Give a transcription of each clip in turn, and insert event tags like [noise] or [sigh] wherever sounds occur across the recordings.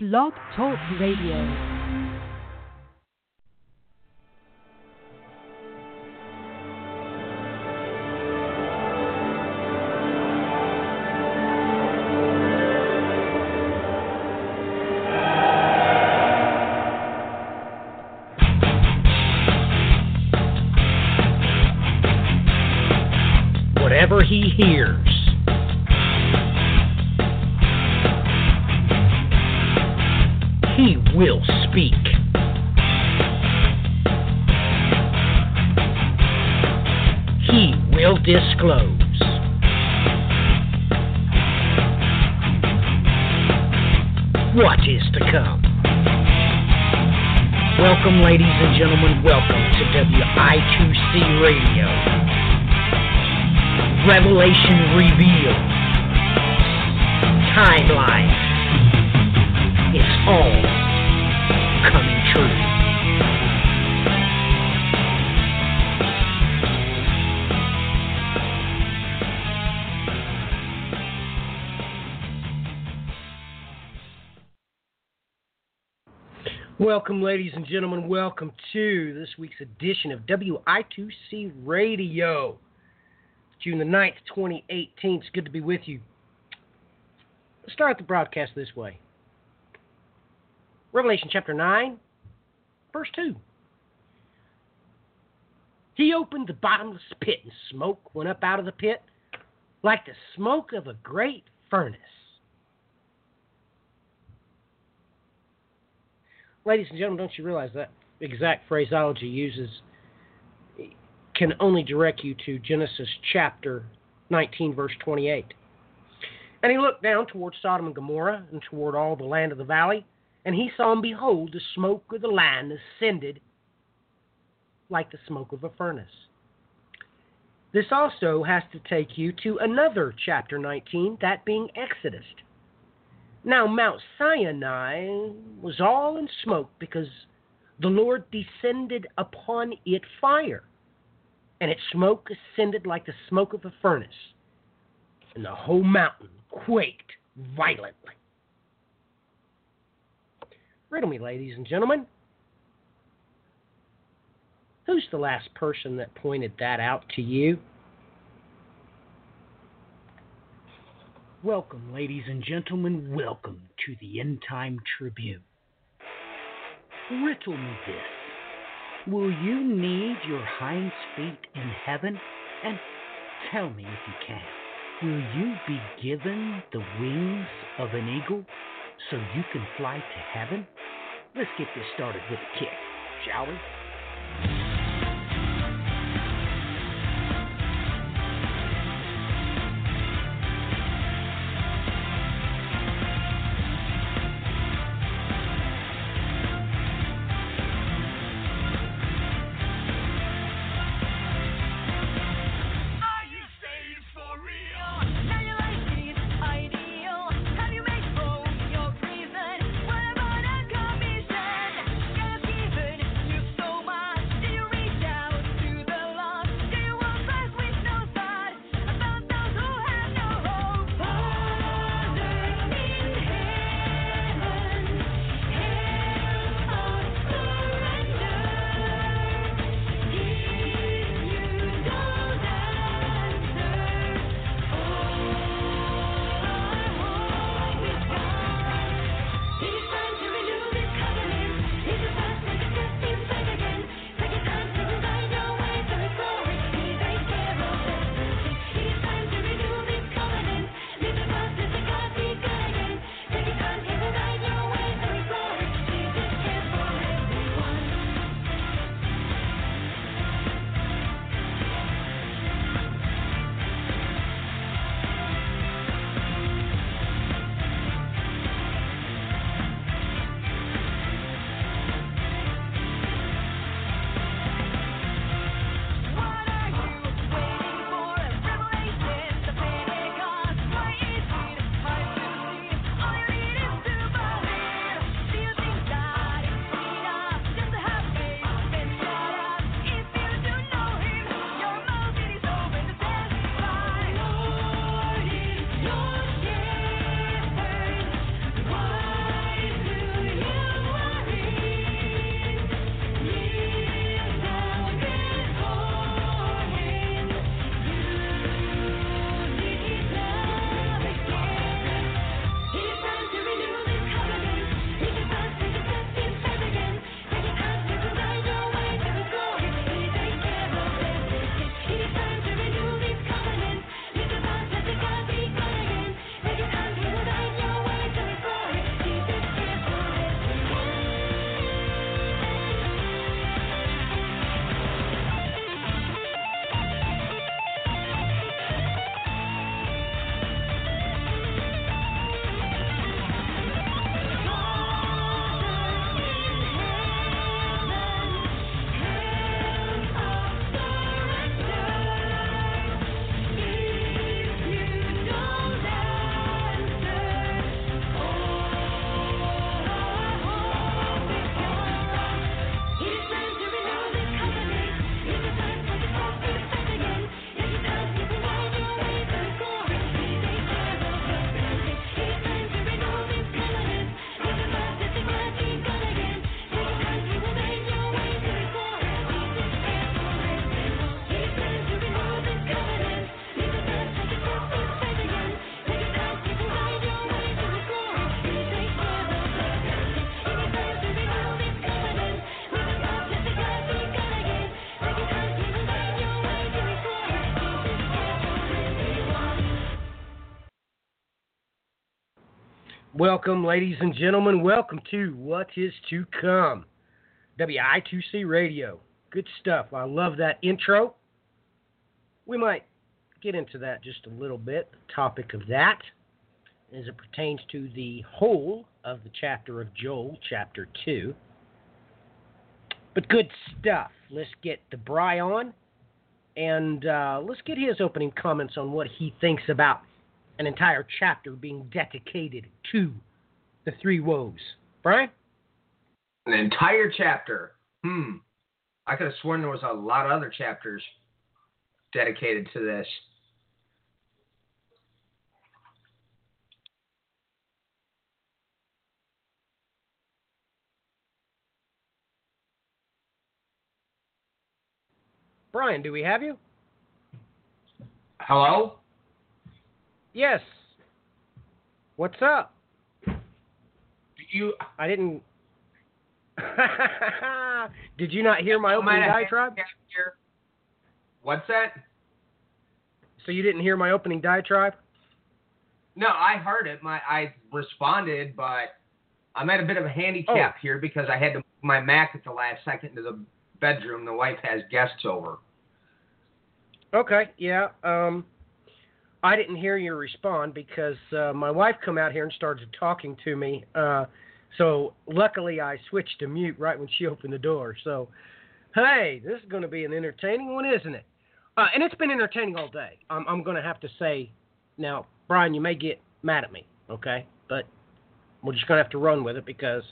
Blog Talk Radio. Whatever he hears, Welcome, ladies and gentlemen. Welcome to this week's edition of WI2C Radio. June the 9th, 2018. It's good to be with you. Let's start the broadcast this way. Revelation chapter 9, verse 2. He opened the bottomless pit, and smoke went up out of the pit like the smoke of a great furnace. Ladies and gentlemen, don't you realize that exact phraseology uses can only direct you to Genesis chapter 19, verse 28. And he looked down toward Sodom and Gomorrah and toward all the land of the valley, and he saw and behold, the smoke of the land ascended like the smoke of a furnace. This also has to take you to another chapter 19, that being Exodus. Now, Mount Sinai was all in smoke because the Lord descended upon it fire, and its smoke ascended like the smoke of a furnace, and the whole mountain quaked violently. Riddle me, ladies and gentlemen. Who's the last person that pointed that out to you? Welcome, ladies and gentlemen. Welcome to the End Time Tribune. Riddle me this. Will you need your hinds feet in heaven? And tell me if you can. Will you be given the wings of an eagle so you can fly to heaven? Let's get this started with a kick, shall we? Welcome, ladies and gentlemen. Welcome to What Is to Come, WI2C Radio. Good stuff. I love that intro. We might get into that just a little bit, the topic of that, as it pertains to the whole of the chapter of Joel, chapter 2. But good stuff. Let's get the Bry on, and uh, let's get his opening comments on what he thinks about an entire chapter being dedicated to the three woes. Brian? An entire chapter. Hmm. I could have sworn there was a lot of other chapters dedicated to this. Brian, do we have you? Hello? Yes. What's up? You I didn't. [laughs] Did you not hear my opening diatribe? What's that? So you didn't hear my opening diatribe? No, I heard it. My I responded, but I'm at a bit of a handicap Oh. here because I had to move my Mac at the last second to the bedroom. The wife has guests over. Okay, yeah. Um, I didn't hear you respond because uh, my wife come out here and started talking to me. Uh, so luckily I switched to mute right when she opened the door. So, hey, this is going to be an entertaining one, isn't it? Uh, and it's been entertaining all day. I'm, I'm going to have to say, now, Brian, you may get mad at me, okay? But we're just going to have to run with it because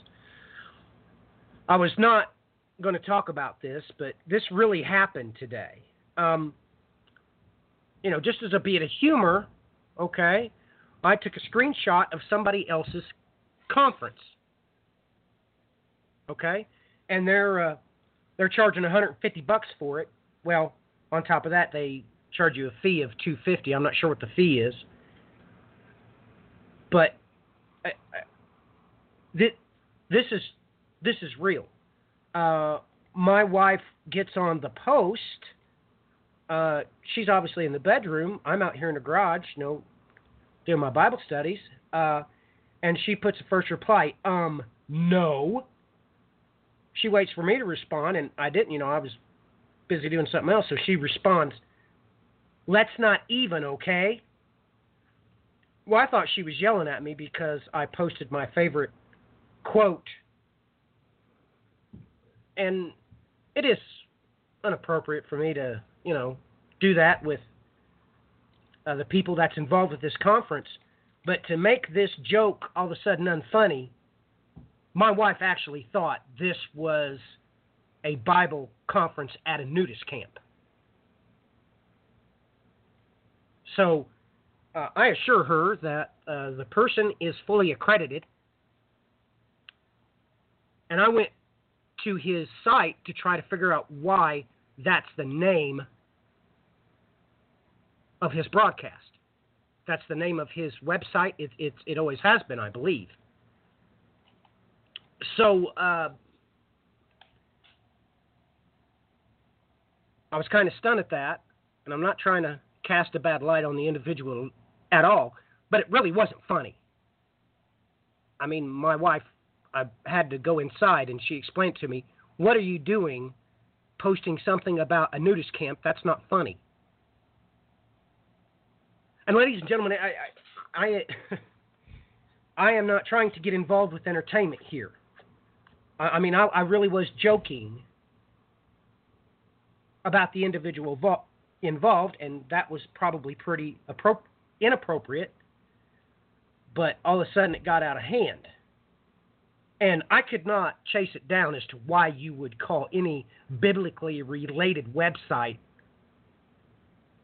I was not going to talk about this, but this really happened today. Um, you know, just as a bit of humor, okay, I took a screenshot of somebody else's conference. Okay, and they're uh, they're charging 150 bucks for it. Well, on top of that, they charge you a fee of 250. I'm not sure what the fee is, but uh, uh, this this is this is real. Uh, my wife gets on the post uh, she's obviously in the bedroom. I'm out here in the garage, you know, doing my Bible studies. Uh, and she puts the first reply, um, no. She waits for me to respond, and I didn't, you know, I was busy doing something else. So she responds, let's not even, okay? Well, I thought she was yelling at me because I posted my favorite quote. And it is inappropriate for me to you know, do that with uh, the people that's involved with this conference. But to make this joke all of a sudden unfunny, my wife actually thought this was a Bible conference at a nudist camp. So uh, I assure her that uh, the person is fully accredited. And I went to his site to try to figure out why that's the name of his broadcast. That's the name of his website. It, it, it always has been, I believe. So uh, I was kind of stunned at that, and I'm not trying to cast a bad light on the individual at all, but it really wasn't funny. I mean, my wife, I had to go inside, and she explained to me, "What are you doing posting something about a nudist camp? That's not funny." And ladies and gentlemen, I, I, I, [laughs] I am not trying to get involved with entertainment here. I, I mean, I, I really was joking about the individual vo- involved, and that was probably pretty appro- inappropriate. But all of a sudden, it got out of hand. And I could not chase it down as to why you would call any biblically related website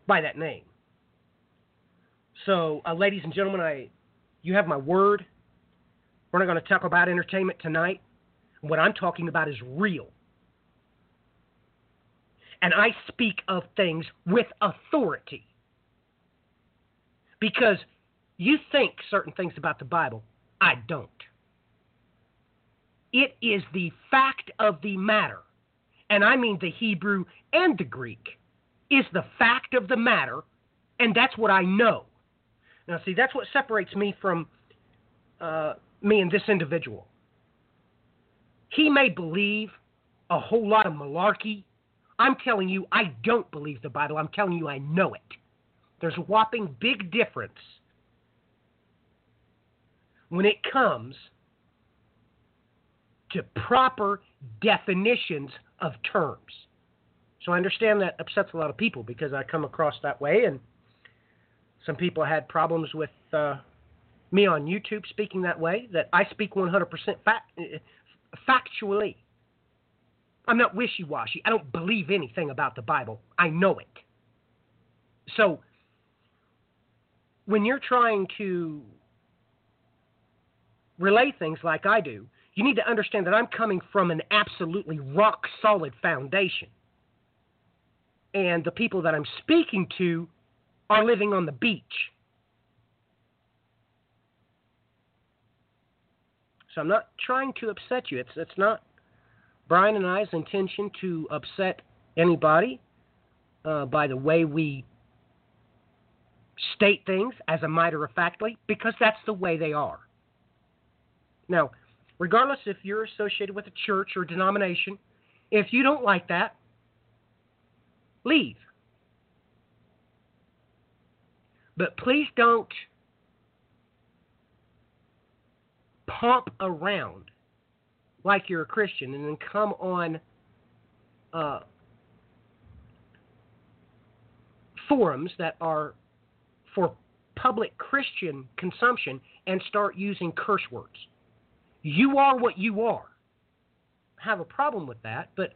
by that name. So, uh, ladies and gentlemen, I, you have my word. We're not going to talk about entertainment tonight. What I'm talking about is real. And I speak of things with authority. Because you think certain things about the Bible, I don't. It is the fact of the matter, and I mean the Hebrew and the Greek, is the fact of the matter, and that's what I know. Now, see, that's what separates me from uh, me and this individual. He may believe a whole lot of malarkey. I'm telling you, I don't believe the Bible. I'm telling you, I know it. There's a whopping big difference when it comes to proper definitions of terms. So I understand that upsets a lot of people because I come across that way, and some people had problems with uh, me on YouTube speaking that way. That I speak 100% fact, factually. I'm not wishy washy. I don't believe anything about the Bible. I know it. So when you're trying to relay things like I do, you need to understand that I'm coming from an absolutely rock solid foundation. And the people that I'm speaking to are living on the beach. So I'm not trying to upset you. It's it's not Brian and I's intention to upset anybody uh, by the way we state things as a matter of factly, because that's the way they are. Now, regardless if you're associated with a church or denomination, if you don't like that, leave. But please don't pump around like you're a Christian and then come on uh, forums that are for public Christian consumption and start using curse words. You are what you are. I have a problem with that, but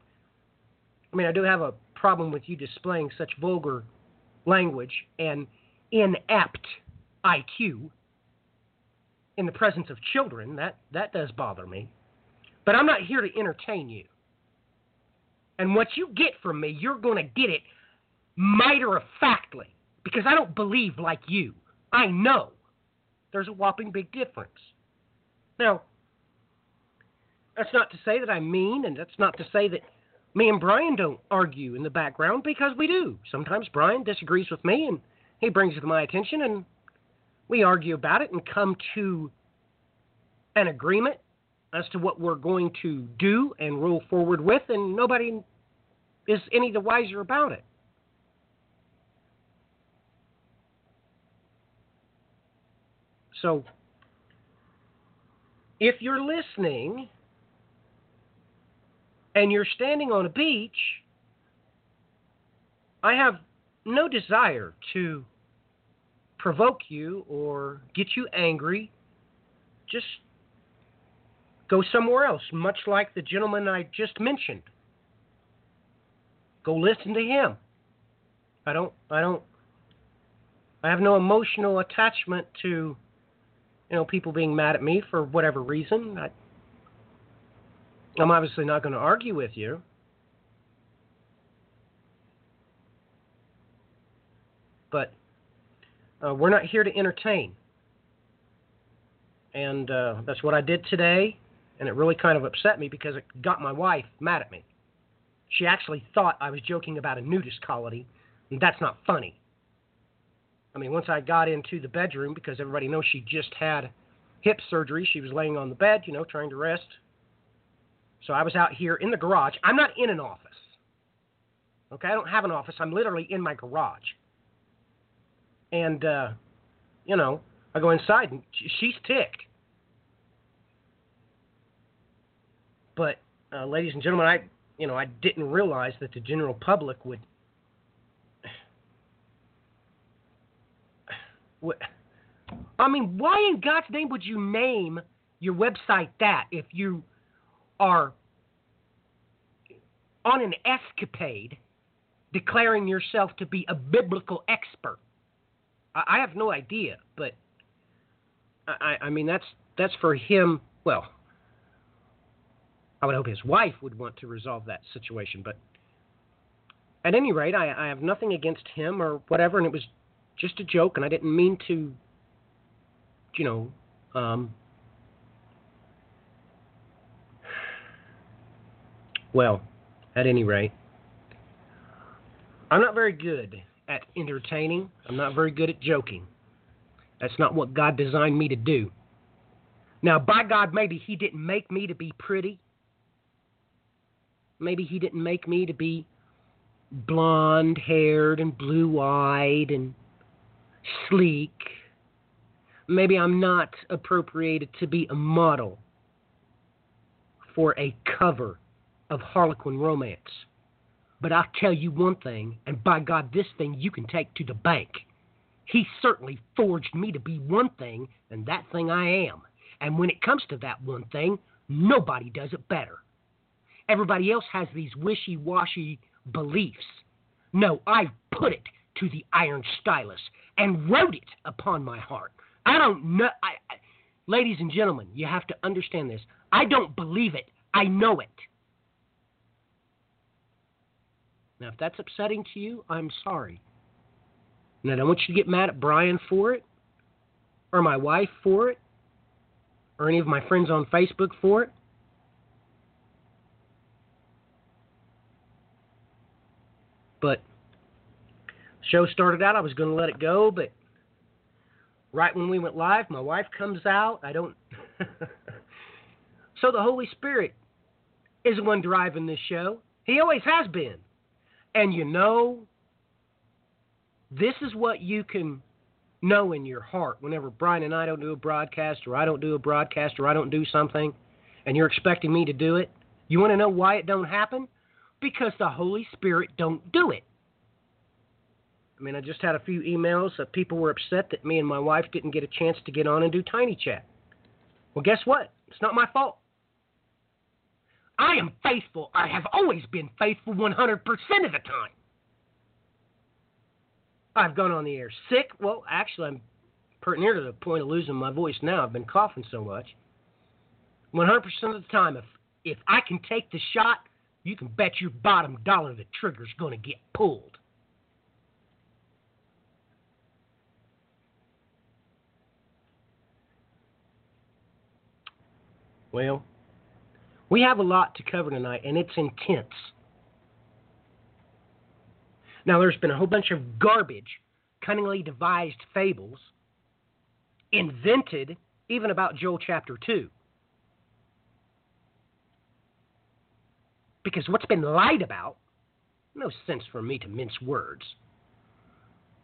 I mean, I do have a problem with you displaying such vulgar language and inept IQ in the presence of children. That that does bother me. But I'm not here to entertain you. And what you get from me, you're going to get it matter of factly because I don't believe like you. I know there's a whopping big difference. Now, that's not to say that I'm mean, and that's not to say that me and Brian don't argue in the background because we do. Sometimes Brian disagrees with me and he brings it to my attention, and we argue about it and come to an agreement as to what we're going to do and roll forward with, and nobody is any the wiser about it. So, if you're listening and you're standing on a beach, I have no desire to provoke you or get you angry. Just go somewhere else, much like the gentleman I just mentioned. Go listen to him. I don't I don't I have no emotional attachment to you know people being mad at me for whatever reason. I, I'm obviously not going to argue with you. But uh, we're not here to entertain. And uh, that's what I did today. And it really kind of upset me because it got my wife mad at me. She actually thought I was joking about a nudist colony, and that's not funny. I mean, once I got into the bedroom, because everybody knows she just had hip surgery, she was laying on the bed, you know, trying to rest. So I was out here in the garage. I'm not in an office. Okay, I don't have an office. I'm literally in my garage. And, uh, you know, I go inside and she's ticked. But, uh, ladies and gentlemen, I, you know, I didn't realize that the general public would. [sighs] would I mean, why in God's name would you name your website that if you are on an escapade declaring yourself to be a biblical expert? I, have no idea, but I, I mean that's that's for him. Well, I would hope his wife would want to resolve that situation, but at any rate, I, I have nothing against him or whatever, and it was just a joke, and I didn't mean to, you know, um, well, at any rate, I'm not very good at entertaining. I'm not very good at joking. That's not what God designed me to do. Now, by God, maybe He didn't make me to be pretty. Maybe He didn't make me to be blonde haired and blue eyed and sleek. Maybe I'm not appropriated to be a model for a cover of Harlequin romance. But I'll tell you one thing, and by God, this thing you can take to the bank. He certainly forged me to be one thing, and that thing I am. And when it comes to that one thing, nobody does it better. Everybody else has these wishy washy beliefs. No, I put it to the iron stylus and wrote it upon my heart. I don't know. I, I, ladies and gentlemen, you have to understand this. I don't believe it, I know it. Now, if that's upsetting to you, I'm sorry. And I don't want you to get mad at Brian for it, or my wife for it, or any of my friends on Facebook for it. But show started out, I was going to let it go, but right when we went live, my wife comes out. I don't. [laughs] so the Holy Spirit is the one driving this show. He always has been. And you know, this is what you can know in your heart whenever Brian and I don't do a broadcast, or I don't do a broadcast, or I don't do something, and you're expecting me to do it. You want to know why it don't happen? Because the Holy Spirit don't do it. I mean, I just had a few emails that people were upset that me and my wife didn't get a chance to get on and do Tiny Chat. Well, guess what? It's not my fault. I am faithful. I have always been faithful 100% of the time. I've gone on the air sick. Well, actually, I'm pretty near to the point of losing my voice now. I've been coughing so much. 100% of the time, if if I can take the shot, you can bet your bottom dollar the trigger's going to get pulled. Well, we have a lot to cover tonight, and it's intense. Now, there's been a whole bunch of garbage, cunningly devised fables, invented even about Joel chapter 2. Because what's been lied about, no sense for me to mince words.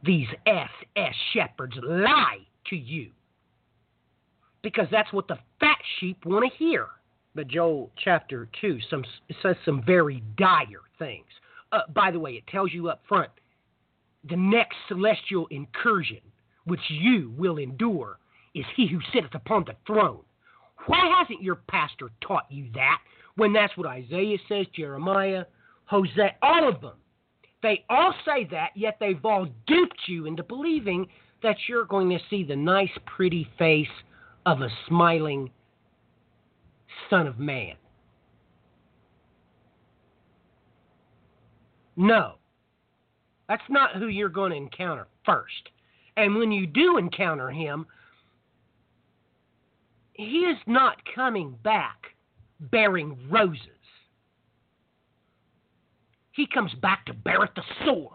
These SS shepherds lie to you. Because that's what the fat sheep want to hear. But Joel chapter 2 some, says some very dire things. Uh, by the way, it tells you up front the next celestial incursion which you will endure is he who sitteth upon the throne. Why hasn't your pastor taught you that when that's what Isaiah says, Jeremiah, Hosea, all of them? They all say that, yet they've all duped you into believing that you're going to see the nice, pretty face of a smiling Son of Man. No. That's not who you're going to encounter first. And when you do encounter him, he is not coming back bearing roses. He comes back to bear the sword.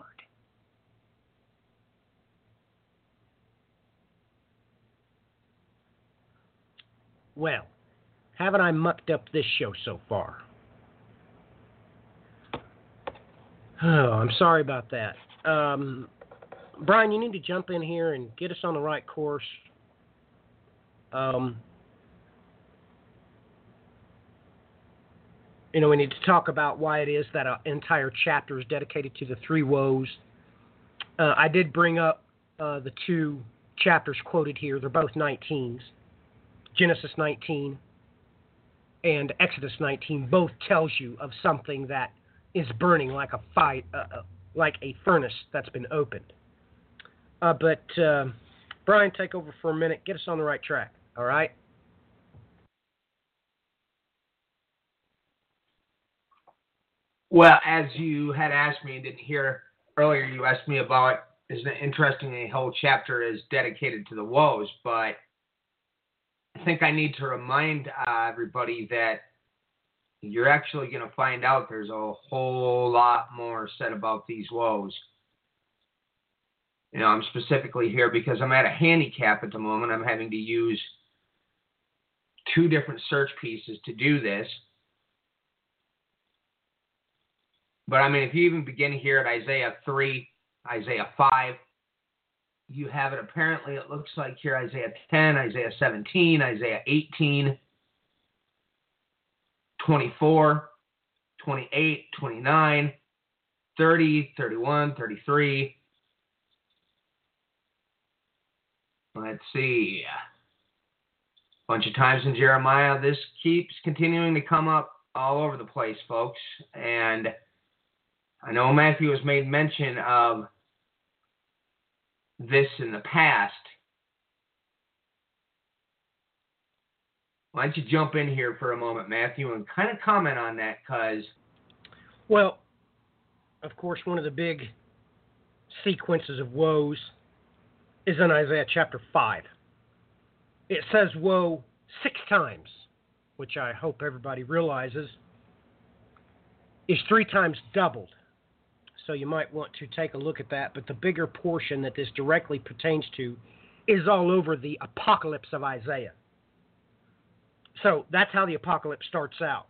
Well, haven't I mucked up this show so far? Oh, I'm sorry about that. Um, Brian, you need to jump in here and get us on the right course. Um, you know, we need to talk about why it is that an entire chapter is dedicated to the three woes. Uh, I did bring up uh, the two chapters quoted here. They're both 19s. Genesis 19 and Exodus 19 both tells you of something that is burning like a fire, uh, uh, like a furnace that's been opened. Uh, but uh, Brian, take over for a minute. Get us on the right track. All right. Well, as you had asked me and didn't hear earlier, you asked me about isn't it interesting a whole chapter is dedicated to the woes, but think I need to remind uh, everybody that you're actually going to find out there's a whole lot more said about these woes. You know, I'm specifically here because I'm at a handicap at the moment. I'm having to use two different search pieces to do this. But I mean, if you even begin here at Isaiah 3, Isaiah 5, you have it apparently, it looks like here Isaiah 10, Isaiah 17, Isaiah 18, 24, 28, 29, 30, 31, 33. Let's see. A bunch of times in Jeremiah, this keeps continuing to come up all over the place, folks. And I know Matthew has made mention of this in the past. Why don't you jump in here for a moment, Matthew, and kind of comment on that? Because Well, of course, one of the big sequences of woes is in Isaiah chapter 5. It says woe six times, which I hope everybody realizes is three times doubled. So you might want to take a look at that. But the bigger portion that this directly pertains to is all over the apocalypse of Isaiah. So that's how the apocalypse starts out.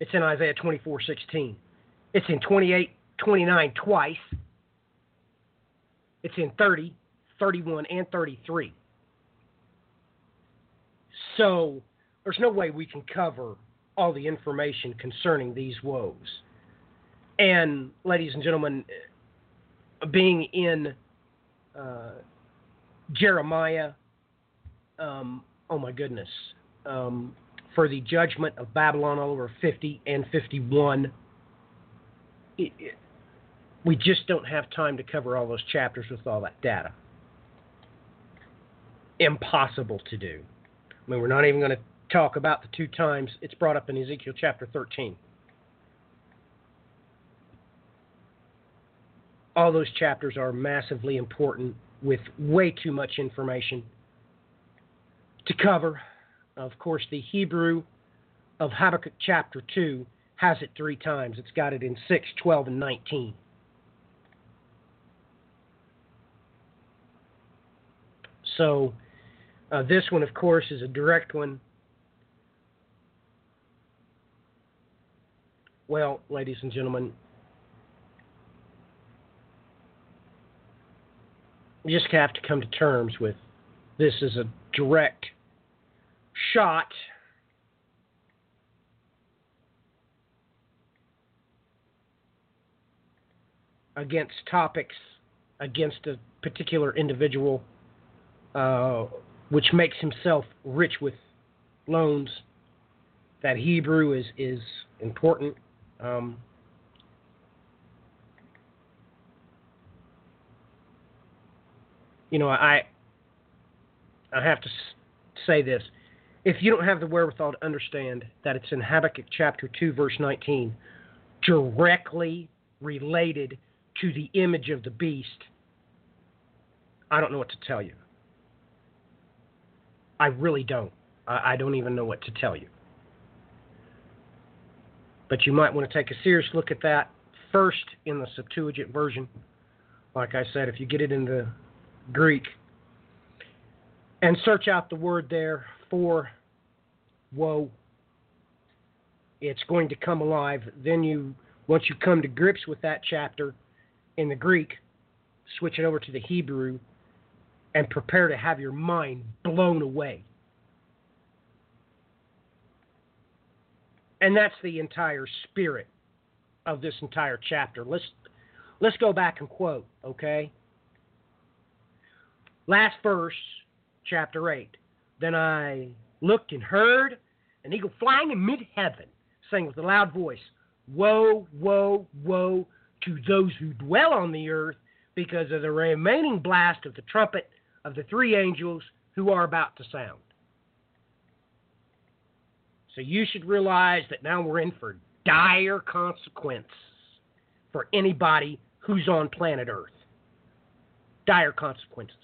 It's in Isaiah 24 16. It's in 28 29 twice. It's in 30, 31, and 33. So there's no way we can cover all the information concerning these woes. And, ladies and gentlemen, being in uh, Jeremiah, um, oh my goodness, um, for the judgment of Babylon all over 50 and 51, it, it, we just don't have time to cover all those chapters with all that data. Impossible to do. I mean, we're not even going to talk about the two times it's brought up in Ezekiel chapter 13. All those chapters are massively important with way too much information to cover. Of course, the Hebrew of Habakkuk chapter 2 has it three times. It's got it in 6, 12, and 19. So, uh, this one, of course, is a direct one. Well, ladies and gentlemen, we just have to come to terms with this is a direct shot against topics against a particular individual uh, which makes himself rich with loans that hebrew is is important. Um, you know i i have to say this if you don't have the wherewithal to understand that it's in habakkuk chapter 2 verse 19 directly related to the image of the beast, I don't know what to tell you. I really don't. I, I don't even know what to tell you. But you might want to take a serious look at that first in the Septuagint version. Like I said, if you get it in the Greek, and search out the word there for woe, it's going to come alive. Then you, once you come to grips with that chapter, in the Greek, switch it over to the Hebrew, and prepare to have your mind blown away. And that's the entire spirit of this entire chapter. Let's let's go back and quote, okay? Last verse, chapter 8. Then I looked and heard an eagle flying in mid heaven, saying with a loud voice, Woe, woe, woe to those who dwell on the earth because of the remaining blast of the trumpet of the three angels who are about to sound. So you should realize that now we're in for dire consequence for anybody who's on planet Earth. Dire consequences.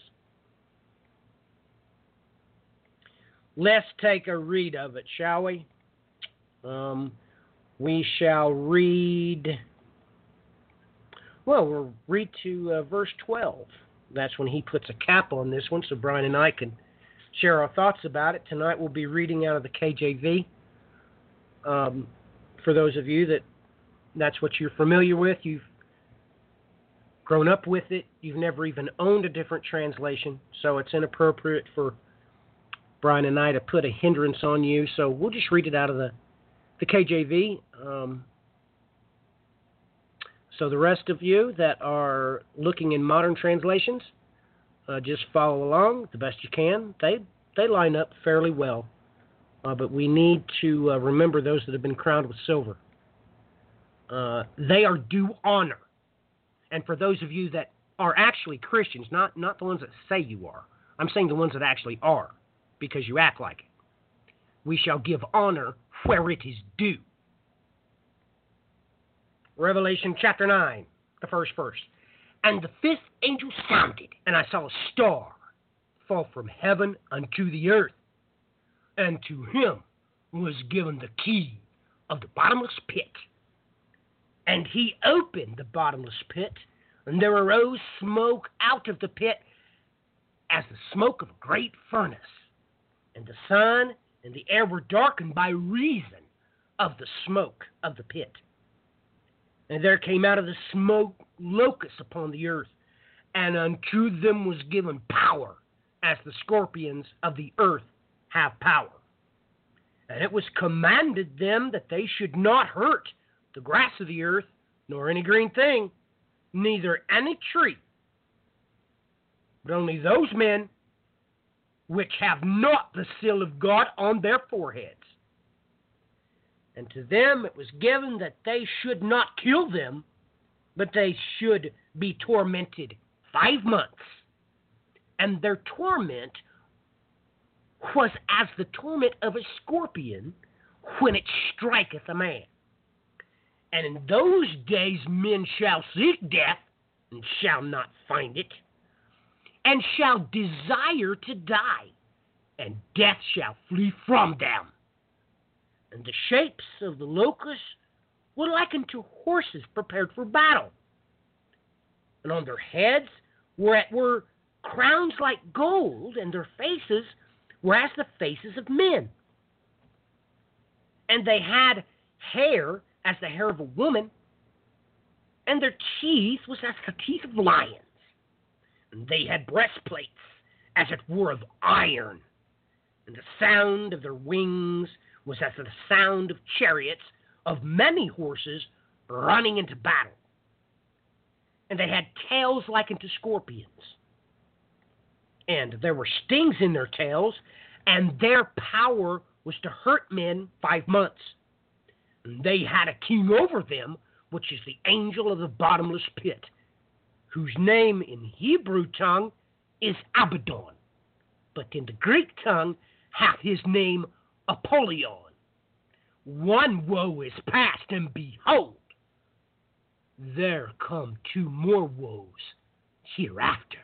Let's take a read of it, shall we? Um, we shall read. Well, we'll read to uh, verse 12. That's when he puts a cap on this one so Brian and I can share our thoughts about it. Tonight we'll be reading out of the KJV. Um, for those of you that that's what you're familiar with, you've grown up with it, you've never even owned a different translation, so it's inappropriate for Brian and I to put a hindrance on you. So we'll just read it out of the the KJV. Um, so the rest of you that are looking in modern translations, uh, just follow along the best you can. They they line up fairly well, uh, but we need to uh, remember those that have been crowned with silver. Uh, they are due honor, and for those of you that are actually Christians, not not the ones that say you are, I'm saying the ones that actually are, because you act like it. We shall give honor where it is due. Revelation chapter 9, the first verse. And the fifth angel sounded, and I saw a star fall from heaven unto the earth. And to him was given the key of the bottomless pit. And he opened the bottomless pit, and there arose smoke out of the pit as the smoke of a great furnace. And the sun and the air were darkened by reason of the smoke of the pit. And there came out of the smoke locusts upon the earth, and unto them was given power, as the scorpions of the earth have power. And it was commanded them that they should not hurt the grass of the earth, nor any green thing, neither any tree, but only those men which have not the seal of God on their foreheads. And to them it was given that they should not kill them, but they should be tormented five months. And their torment was as the torment of a scorpion when it striketh a man. And in those days men shall seek death, and shall not find it, and shall desire to die, and death shall flee from them. And the shapes of the locusts were likened to horses prepared for battle. And on their heads were, were crowns like gold, and their faces were as the faces of men. And they had hair as the hair of a woman, and their teeth was as the teeth of lions. They had breastplates as it were of iron, and the sound of their wings was as the sound of chariots of many horses running into battle. And they had tails like unto scorpions. And there were stings in their tails, and their power was to hurt men five months. And they had a king over them, which is the angel of the bottomless pit, whose name in Hebrew tongue is Abaddon, but in the Greek tongue hath his name Apollyon. One woe is past, and behold, there come two more woes hereafter.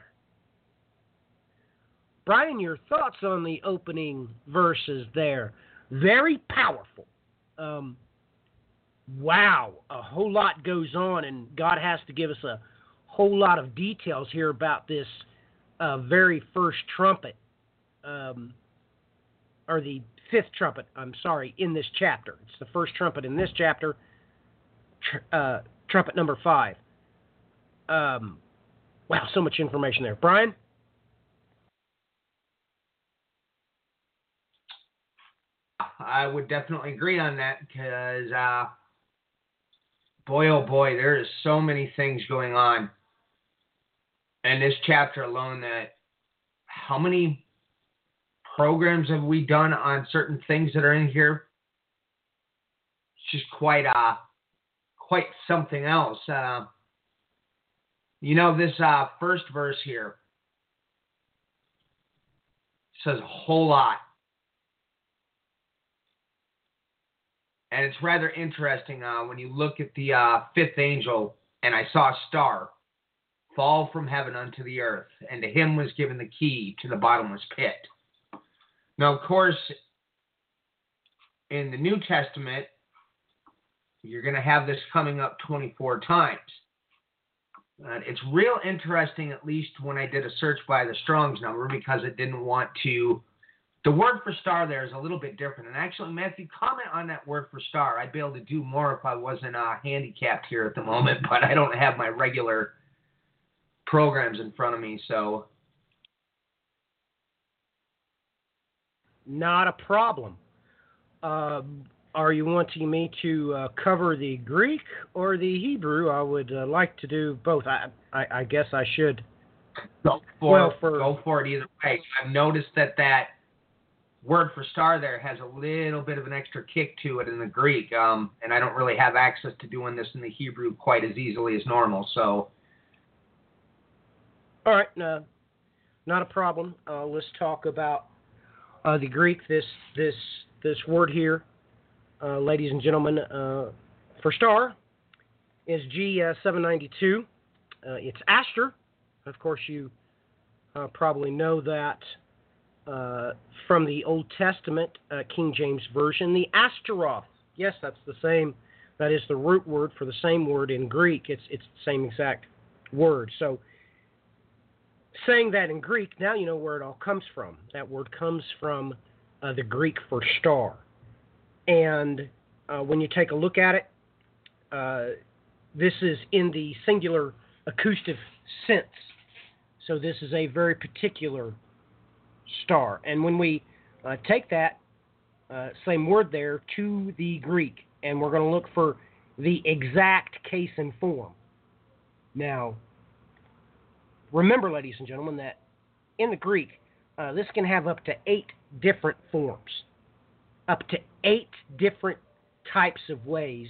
Brian, your thoughts on the opening verses there? Very powerful. Um, wow, a whole lot goes on, and God has to give us a whole lot of details here about this uh, very first trumpet, um, or the fifth trumpet, I'm sorry, in this chapter. It's the first trumpet in this chapter, tr- uh, trumpet number five. Um, wow, so much information there. Brian? I would definitely agree on that because, uh, boy, oh boy, there is so many things going on in this chapter alone that how many programs have we done on certain things that are in here? It's just quite uh quite something else. Uh, you know this uh, first verse here says a whole lot. And it's rather interesting uh, when you look at the uh, fifth angel, and I saw a star fall from heaven unto the earth, and to him was given the key to the bottomless pit. Now, of course, in the New Testament, you're going to have this coming up 24 times. Uh, it's real interesting, at least when I did a search by the Strong's number, because it didn't want to the word for star there is a little bit different. And actually, Matthew, comment on that word for star. I'd be able to do more if I wasn't uh, handicapped here at the moment, [laughs] but I don't have my regular programs in front of me. So, Not a problem. Um, are you wanting me to uh, cover the Greek or the Hebrew? I would uh, like to do both. I, I, I guess I should. go for, Well, for- go for it either way. I've noticed that that word for star there has a little bit of an extra kick to it in the Greek, um, and I don't really have access to doing this in the Hebrew quite as easily as normal. So, All right, no, not a problem. Uh, let's talk about uh, the Greek. This this this word here, uh, ladies and gentlemen, uh, for star is G uh. Uh, it's Aster. Of course, you probably know that from the Old Testament King James Version. The Asteroth. Yes, that's the same. That is the root word for the same word in Greek. It's it's the same exact word. So saying that in Greek, now you know where it all comes from. That word comes from uh, the Greek for star. And uh, when you take a look at it, uh, this is in the singular accusative sense. So this is a very particular star. And when we uh, take that uh, same word there to the Greek, and we're going to look for the exact case and form. Now, remember, ladies and gentlemen, that in the Greek, uh, this can have up to eight different forms, up to eight different types of ways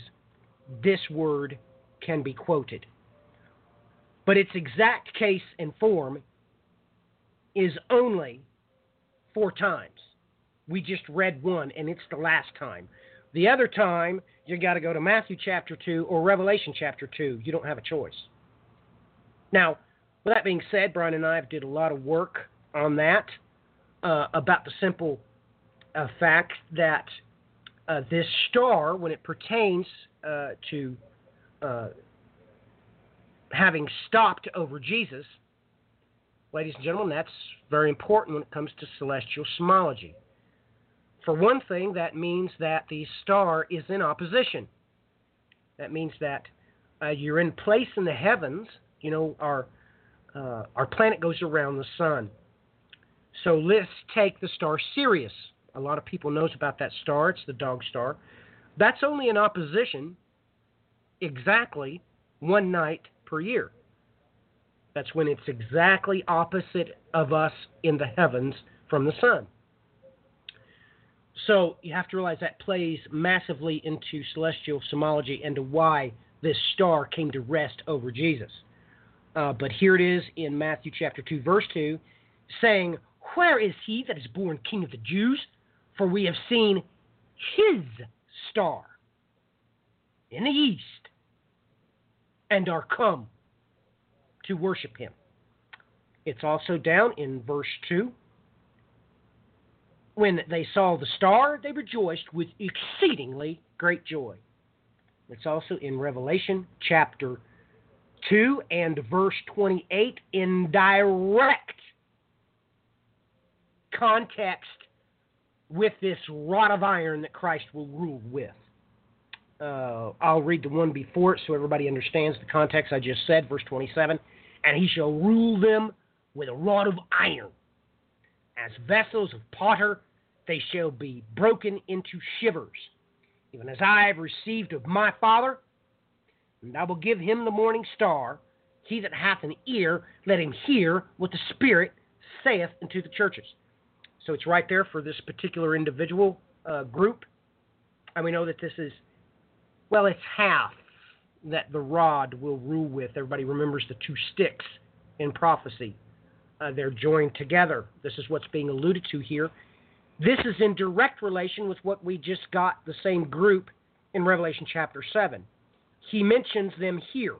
this word can be quoted. But its exact case and form is only four times. We just read one, and it's the last time. The other time, you got to go to Matthew chapter 2 or Revelation chapter 2. You don't have a choice. Now, with that being said, Brian and I have did a lot of work on that uh, about the simple uh, fact that uh, this star, when it pertains uh, to uh, having stopped over Jesus, ladies and gentlemen, that's very important when it comes to celestial cosmology. For one thing, that means that the star is in opposition. That means that uh, you're in place in the heavens. You know, our uh, our planet goes around the sun. So let's take the star Sirius. A lot of people knows about that star. It's the dog star. That's only in opposition exactly one night per year. That's when it's exactly opposite of us in the heavens from the sun. So you have to realize that plays massively into celestial cosmology and to why this star came to rest over Jesus. Uh, but here it is in Matthew chapter 2, verse 2, saying, Where is he that is born king of the Jews? For we have seen his star in the east and are come to worship him. It's also down in verse 2. When they saw the star, they rejoiced with exceedingly great joy. It's also in Revelation chapter 2 and verse 28 in direct context with this rod of iron that Christ will rule with. Uh, I'll read the one before it so everybody understands the context I just said, verse 27. And he shall rule them with a rod of iron. As vessels of potter, they shall be broken into shivers, even as I have received of my Father. And I will give him the morning star. He that hath an ear, let him hear what the Spirit saith unto the churches. So it's right there for this particular individual uh, group. And we know that this is, well, it's half that the rod will rule with. Everybody remembers the two sticks in prophecy. Uh, they're joined together. This is what's being alluded to here. This is in direct relation with what we just got the same group in Revelation chapter 7. He mentions them here.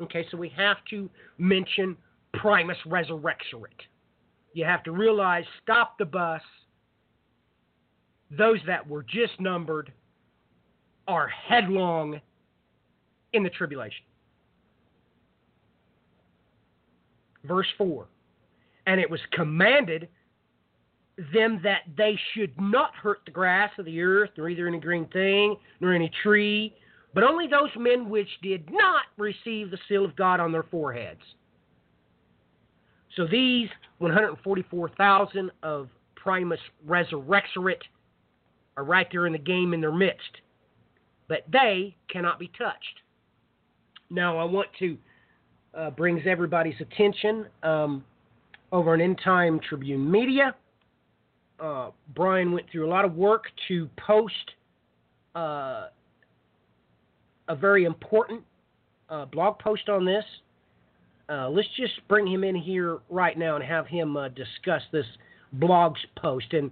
Okay, so we have to mention Primus Resurrectionit. You have to realize, stop the bus. Those that were just numbered are headlong in the tribulation. Verse 4 And it was commanded them that they should not hurt the grass of the earth, nor either any green thing, nor any tree, but only those men which did not receive the seal of God on their foreheads. So these 144,000 of Primus Resurrexerit are right there in the game in their midst. But they cannot be touched. Now, I want to uh, brings everybody's attention um, over on End Time Tribune Media. Uh, Brian went through a lot of work to post uh, a very important uh, blog post on this. Uh, let's just bring him in here right now and have him uh, discuss this blog's post. And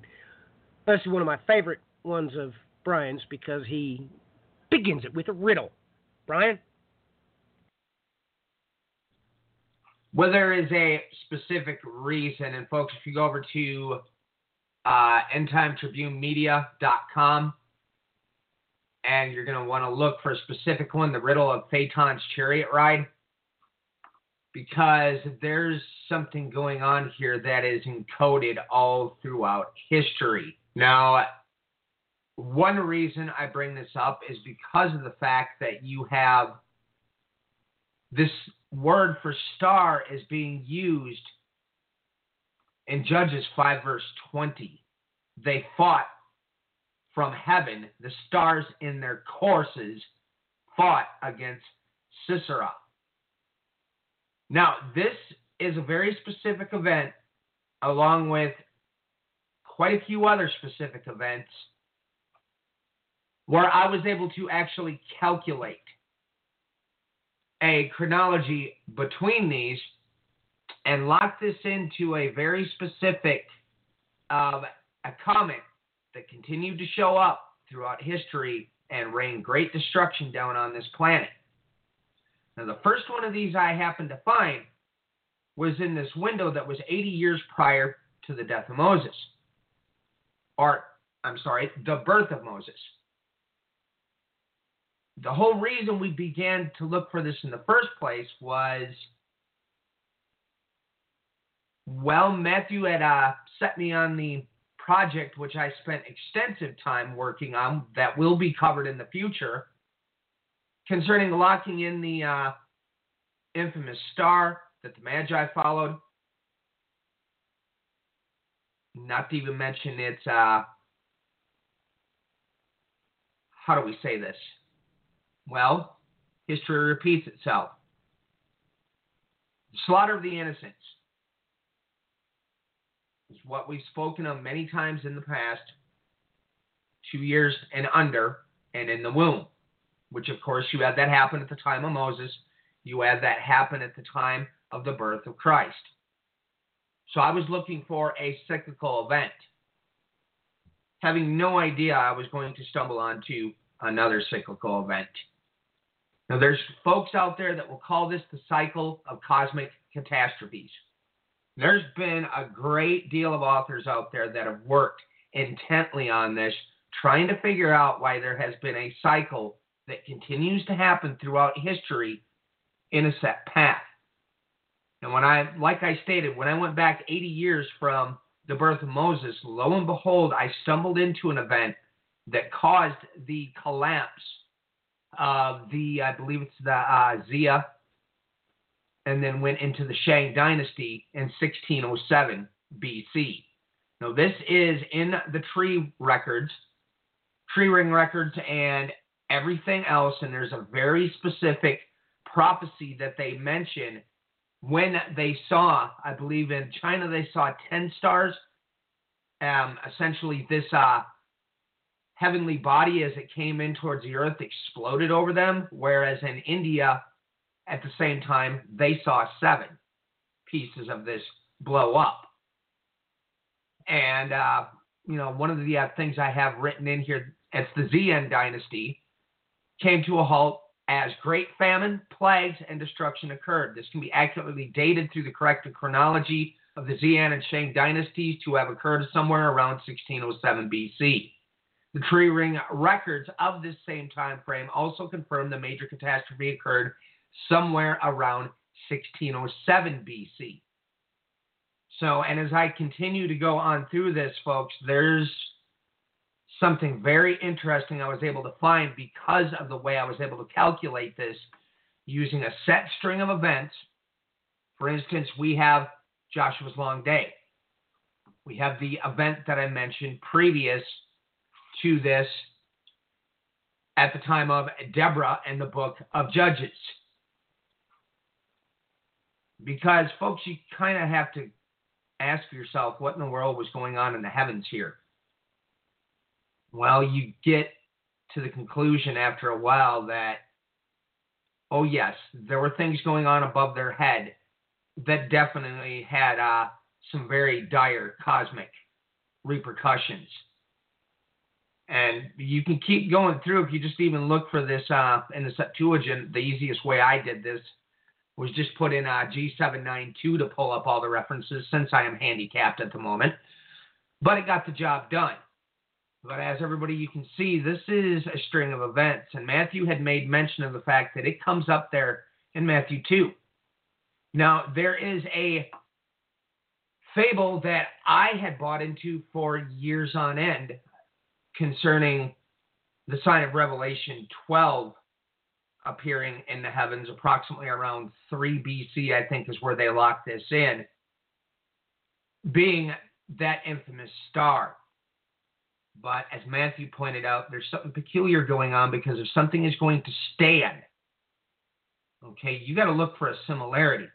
this is one of my favorite ones of Brian's because he begins it with a riddle. Brian? Well, there is a specific reason, and folks, if you go over to uh, endtimetribunemedia.com, and you're going to want to look for a specific one, the riddle of Phaeton's chariot ride, because there's something going on here that is encoded all throughout history. Now, one reason I bring this up is because of the fact that you have this word for star is being used in Judges 5, verse 20. They fought from heaven, the stars in their courses fought against Sisera. Now, this is a very specific event, along with quite a few other specific events, where I was able to actually calculate a chronology between these and lock this into a very specific uh, a comet that continued to show up throughout history and rain great destruction down on this planet. Now, the first one of these I happened to find was in this window that was 80 years prior to the death of Moses. Or, I'm sorry, the birth of Moses the whole reason we began to look for this in the first place was well, Matthew had uh, set me on the project, which I spent extensive time working on, that will be covered in the future, concerning locking in the uh, infamous star that the Magi followed. Not to even mention its, uh, how do we say this? Well, history repeats itself. The slaughter of the innocents what we've spoken of many times in the past two years and under and in the womb, which, of course, you had that happen at the time of Moses. You had that happen at the time of the birth of Christ. So I was looking for a cyclical event, having no idea I was going to stumble onto another cyclical event. Now, there's folks out there that will call this the cycle of cosmic catastrophes. There's been a great deal of authors out there that have worked intently on this, trying to figure out why there has been a cycle that continues to happen throughout history in a set path. And when I, like I stated, when I went back 80 years from the birth of Moses, lo and behold, I stumbled into an event that caused the collapse of the, I believe it's the uh, Xia, and then went into the Shang Dynasty in 1607 BC. Now, this is in the tree records, tree ring records, and everything else, and there's a very specific prophecy that they mention when they saw, I believe in China, they saw 10 stars. Um, essentially, this uh, heavenly body as it came in towards the earth exploded over them, whereas in India, at the same time, they saw seven pieces of this blow up. And, uh, you know, one of the uh, things I have written in here, it's the Xian dynasty, came to a halt as great famine, plagues, and destruction occurred. This can be accurately dated through the correct chronology of the Xian and Shang dynasties to have occurred somewhere around 1607 BC. The tree ring records of this same time frame also confirm the major catastrophe occurred somewhere around 1607 BC. So, and as I continue to go on through this, folks, there's something very interesting I was able to find because of the way I was able to calculate this using a set string of events. For instance, we have Joshua's Long Day. We have the event that I mentioned previous to this at the time of Deborah and the book of Judges. Because, folks, you kind of have to ask yourself what in the world was going on in the heavens here. Well, you get to the conclusion after a while that, oh, yes, there were things going on above their head that definitely had uh, some very dire cosmic repercussions. And you can keep going through if you just even look for this uh, in the Septuagint. The easiest way I did this was just put in uh, G792 to pull up all the references since I am handicapped at the moment. But it got the job done. But as everybody you can see, this is a string of events. And Matthew had made mention of the fact that it comes up there in Matthew 2. Now, there is a fable that I had bought into for years on end concerning the sign of Revelation 12 appearing in the heavens, approximately around 3 BC, I think is where they locked this in, being that infamous star. But as Matthew pointed out, there's something peculiar going on because if something is going to stand, okay, you got to look for a similarity.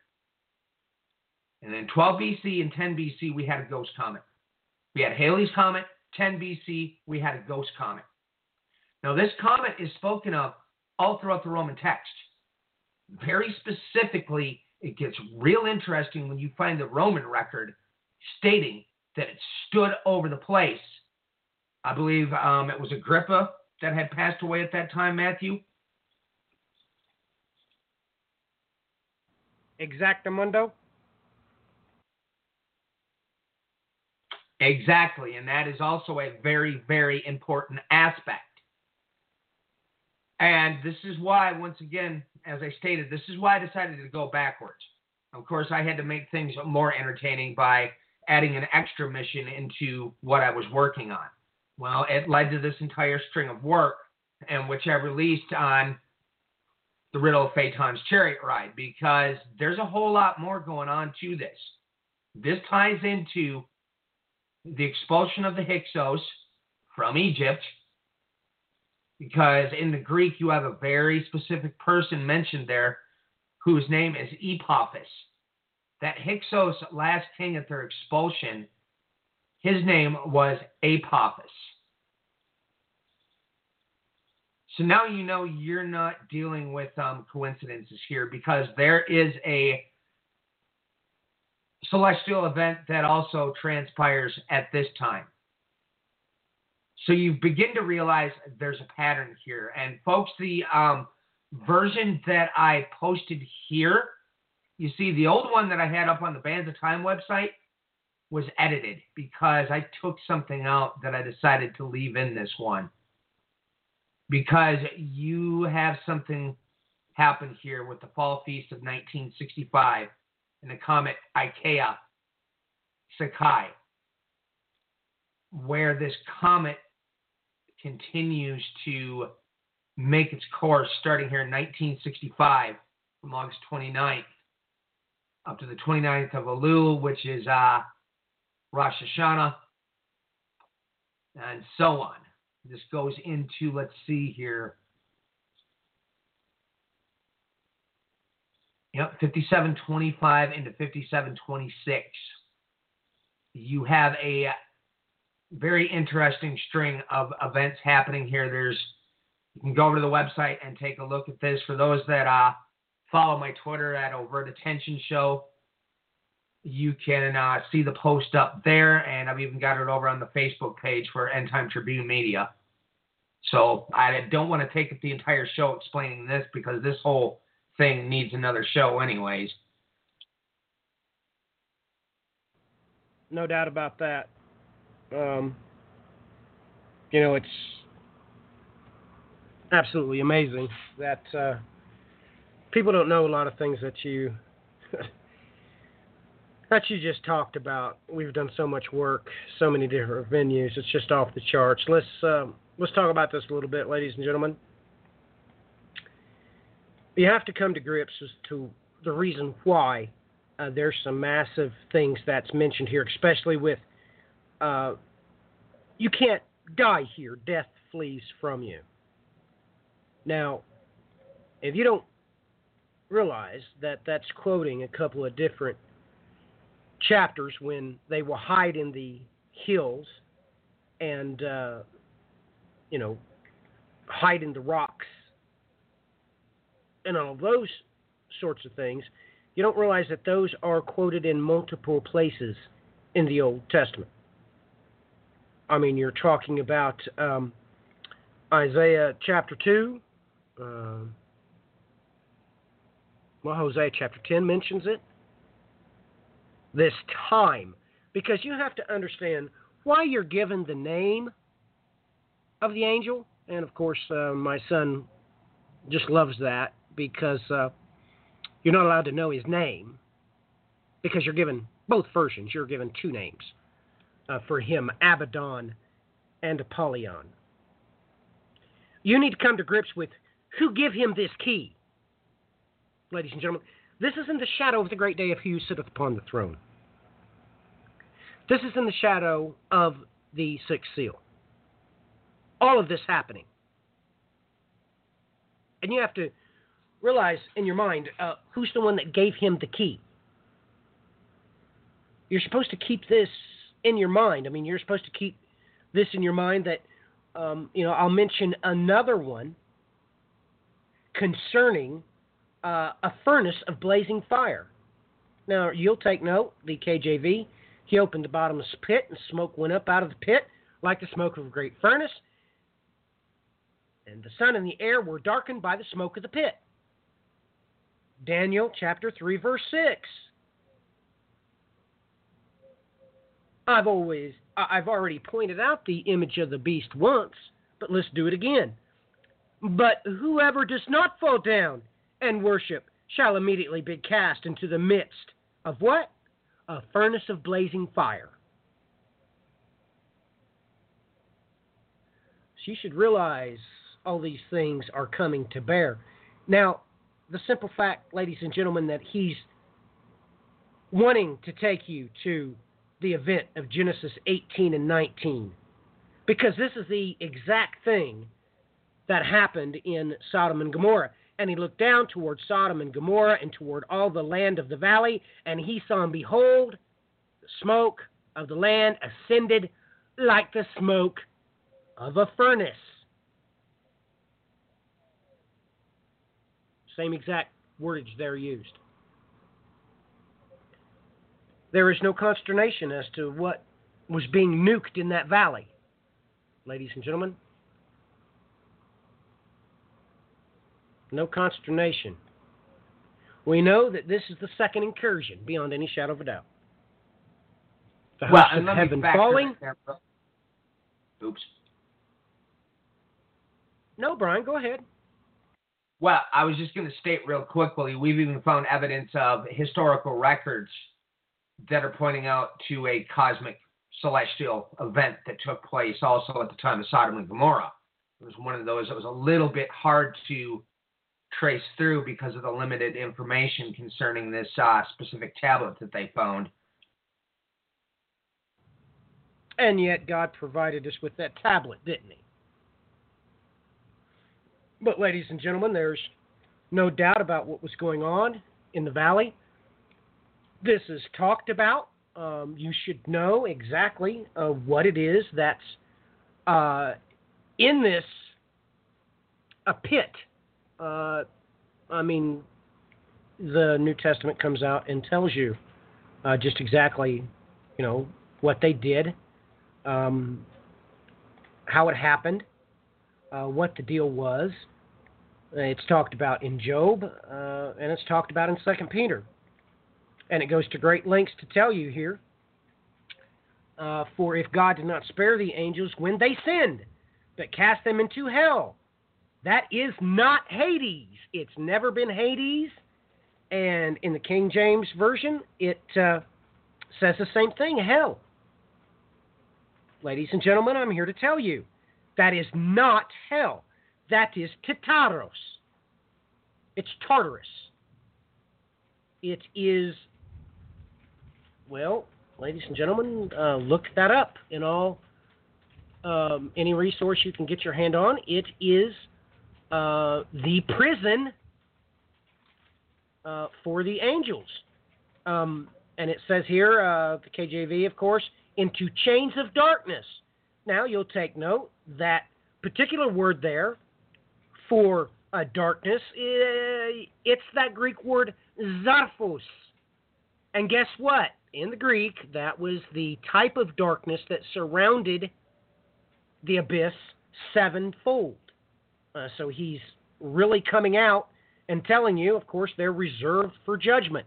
And then 12 BC and 10 BC, we had a ghost comet. We had Halley's Comet. 10 BC, we had a ghost comet. Now, this comet is spoken of all throughout the Roman text. Very specifically, it gets real interesting when you find the Roman record stating that it stood over the place. I believe um, it was Agrippa that had passed away at that time, Matthew. Exactamundo. Exactly, and that is also a very, very important aspect. And this is why, once again, as I stated, this is why I decided to go backwards. Of course, I had to make things more entertaining by adding an extra mission into what I was working on. Well, it led to this entire string of work, and which I released on the Riddle of Phaeton's Chariot Ride, because there's a whole lot more going on to this. This ties into the expulsion of the Hyksos from Egypt, because in the Greek you have a very specific person mentioned there whose name is Epaphus. That Hyksos last king at their expulsion, his name was Apophis. So now you know you're not dealing with um, coincidences here because there is a celestial event that also transpires at this time. So you begin to realize there's a pattern here. And folks, the um, version that I posted here, you see, the old one that I had up on the Bands of Time website was edited because I took something out that I decided to leave in this one. Because you have something happen here with the Fall Feast of 1965 and the comet Ikea Sakai, where this comet continues to make its course starting here in 1965 from August 29th up to the 29th of Elul, which is uh, Rosh Hashanah, and so on. This goes into, let's see here. Yep, 5725 into 5726. You have a very interesting string of events happening here. There's you can go over to the website and take a look at this. For those that uh, follow my Twitter at Overt Attention Show, you can uh, see the post up there, and I've even got it over on the Facebook page for End Time Tribune Media. So I don't want to take up the entire show explaining this because this whole thing needs another show, anyways. No doubt about that. Um, you know, it's absolutely amazing that uh, people don't know a lot of things that you [laughs] that you just talked about. We've done so much work, so many different venues. It's just off the charts. Let's uh, let's talk about this a little bit, ladies and gentlemen. You have to come to grips as to the reason why uh, there's some massive things that's mentioned here, especially with uh, you can't die here. Death flees from you. Now, if you don't realize that that's quoting a couple of different chapters when they will hide in the hills and uh, you know hide in the rocks and all those sorts of things you don't realize that those are quoted in multiple places in the old testament i mean you're talking about um, isaiah chapter 2 um well hosea chapter 10 mentions it this time because you have to understand why you're given the name of the angel. And of course, uh, my son just loves that because uh, you're not allowed to know his name because you're given both versions. You're given two names uh, for him Abaddon and Apollyon. You need to come to grips with who give him this key. Ladies and gentlemen, this is in the shadow of the great day of who sitteth upon the throne. This is in the shadow of the sixth seal. All of this happening. And you have to realize in your mind uh, who's the one that gave him the key. You're supposed to keep this in your mind. I mean, you're supposed to keep this in your mind that, um, you know, I'll mention another one concerning uh, a furnace of blazing fire. Now, you'll take note, the KJV. He opened the bottomless pit, and smoke went up out of the pit like the smoke of a great furnace. And the sun and the air were darkened by the smoke of the pit. Daniel chapter 3, verse 6. I've always, I've already pointed out the image of the beast once, but let's do it again. But whoever does not fall down and worship shall immediately be cast into the midst of what? A furnace of blazing fire. You should realize all these things are coming to bear. Now, the simple fact, ladies and gentlemen, that he's wanting to take you to the event of Genesis 18 and 19, because this is the exact thing that happened in Sodom and Gomorrah. And he looked down toward Sodom and Gomorrah and toward all the land of the valley, and he saw, and behold, the smoke of the land ascended like the smoke of a furnace. Same exact wordage there used. There is no consternation as to what was being nuked in that valley, ladies and gentlemen. No consternation. We know that this is the second incursion, beyond any shadow of a doubt. The Well, of heaven falling. there. Oops. No, Brian, go ahead. Well, I was just going to state real quickly, we've even found evidence of historical records that are pointing out to a cosmic celestial event that took place also at the time of Sodom and Gomorrah. It was one of those that was a little bit hard to trace through because of the limited information concerning this uh, specific tablet that they found. And yet God provided us with that tablet, didn't He? But, ladies and gentlemen, there's no doubt about what was going on in the valley. This is talked about. Um, you should know exactly uh, what it is that's uh, in this a pit. Uh, I mean, the New Testament comes out and tells you uh, just exactly, you know, what they did, um, how it happened, uh, what the deal was. It's talked about in Job, uh, and it's talked about in Second Peter, and it goes to great lengths to tell you here. Uh, for if God did not spare the angels when they sinned, but cast them into hell, that is not Hades. It's never been Hades, and in the King James version, it uh, says the same thing, hell. Ladies and gentlemen, I'm here to tell you that is not hell. That is Tartaros. It's Tartarus. It is, well, ladies and gentlemen, uh, look that up in all um, any resource you can get your hand on. It is uh, the prison uh, for the angels. Um, and it says here, uh, the KJV, of course, into chains of darkness. Now, you'll take note that particular word there for uh, darkness, eh, it's that Greek word zophos. And guess what? In the Greek, that was the type of darkness that surrounded the abyss sevenfold. Uh, so he's really coming out and telling you, of course, they're reserved for judgment.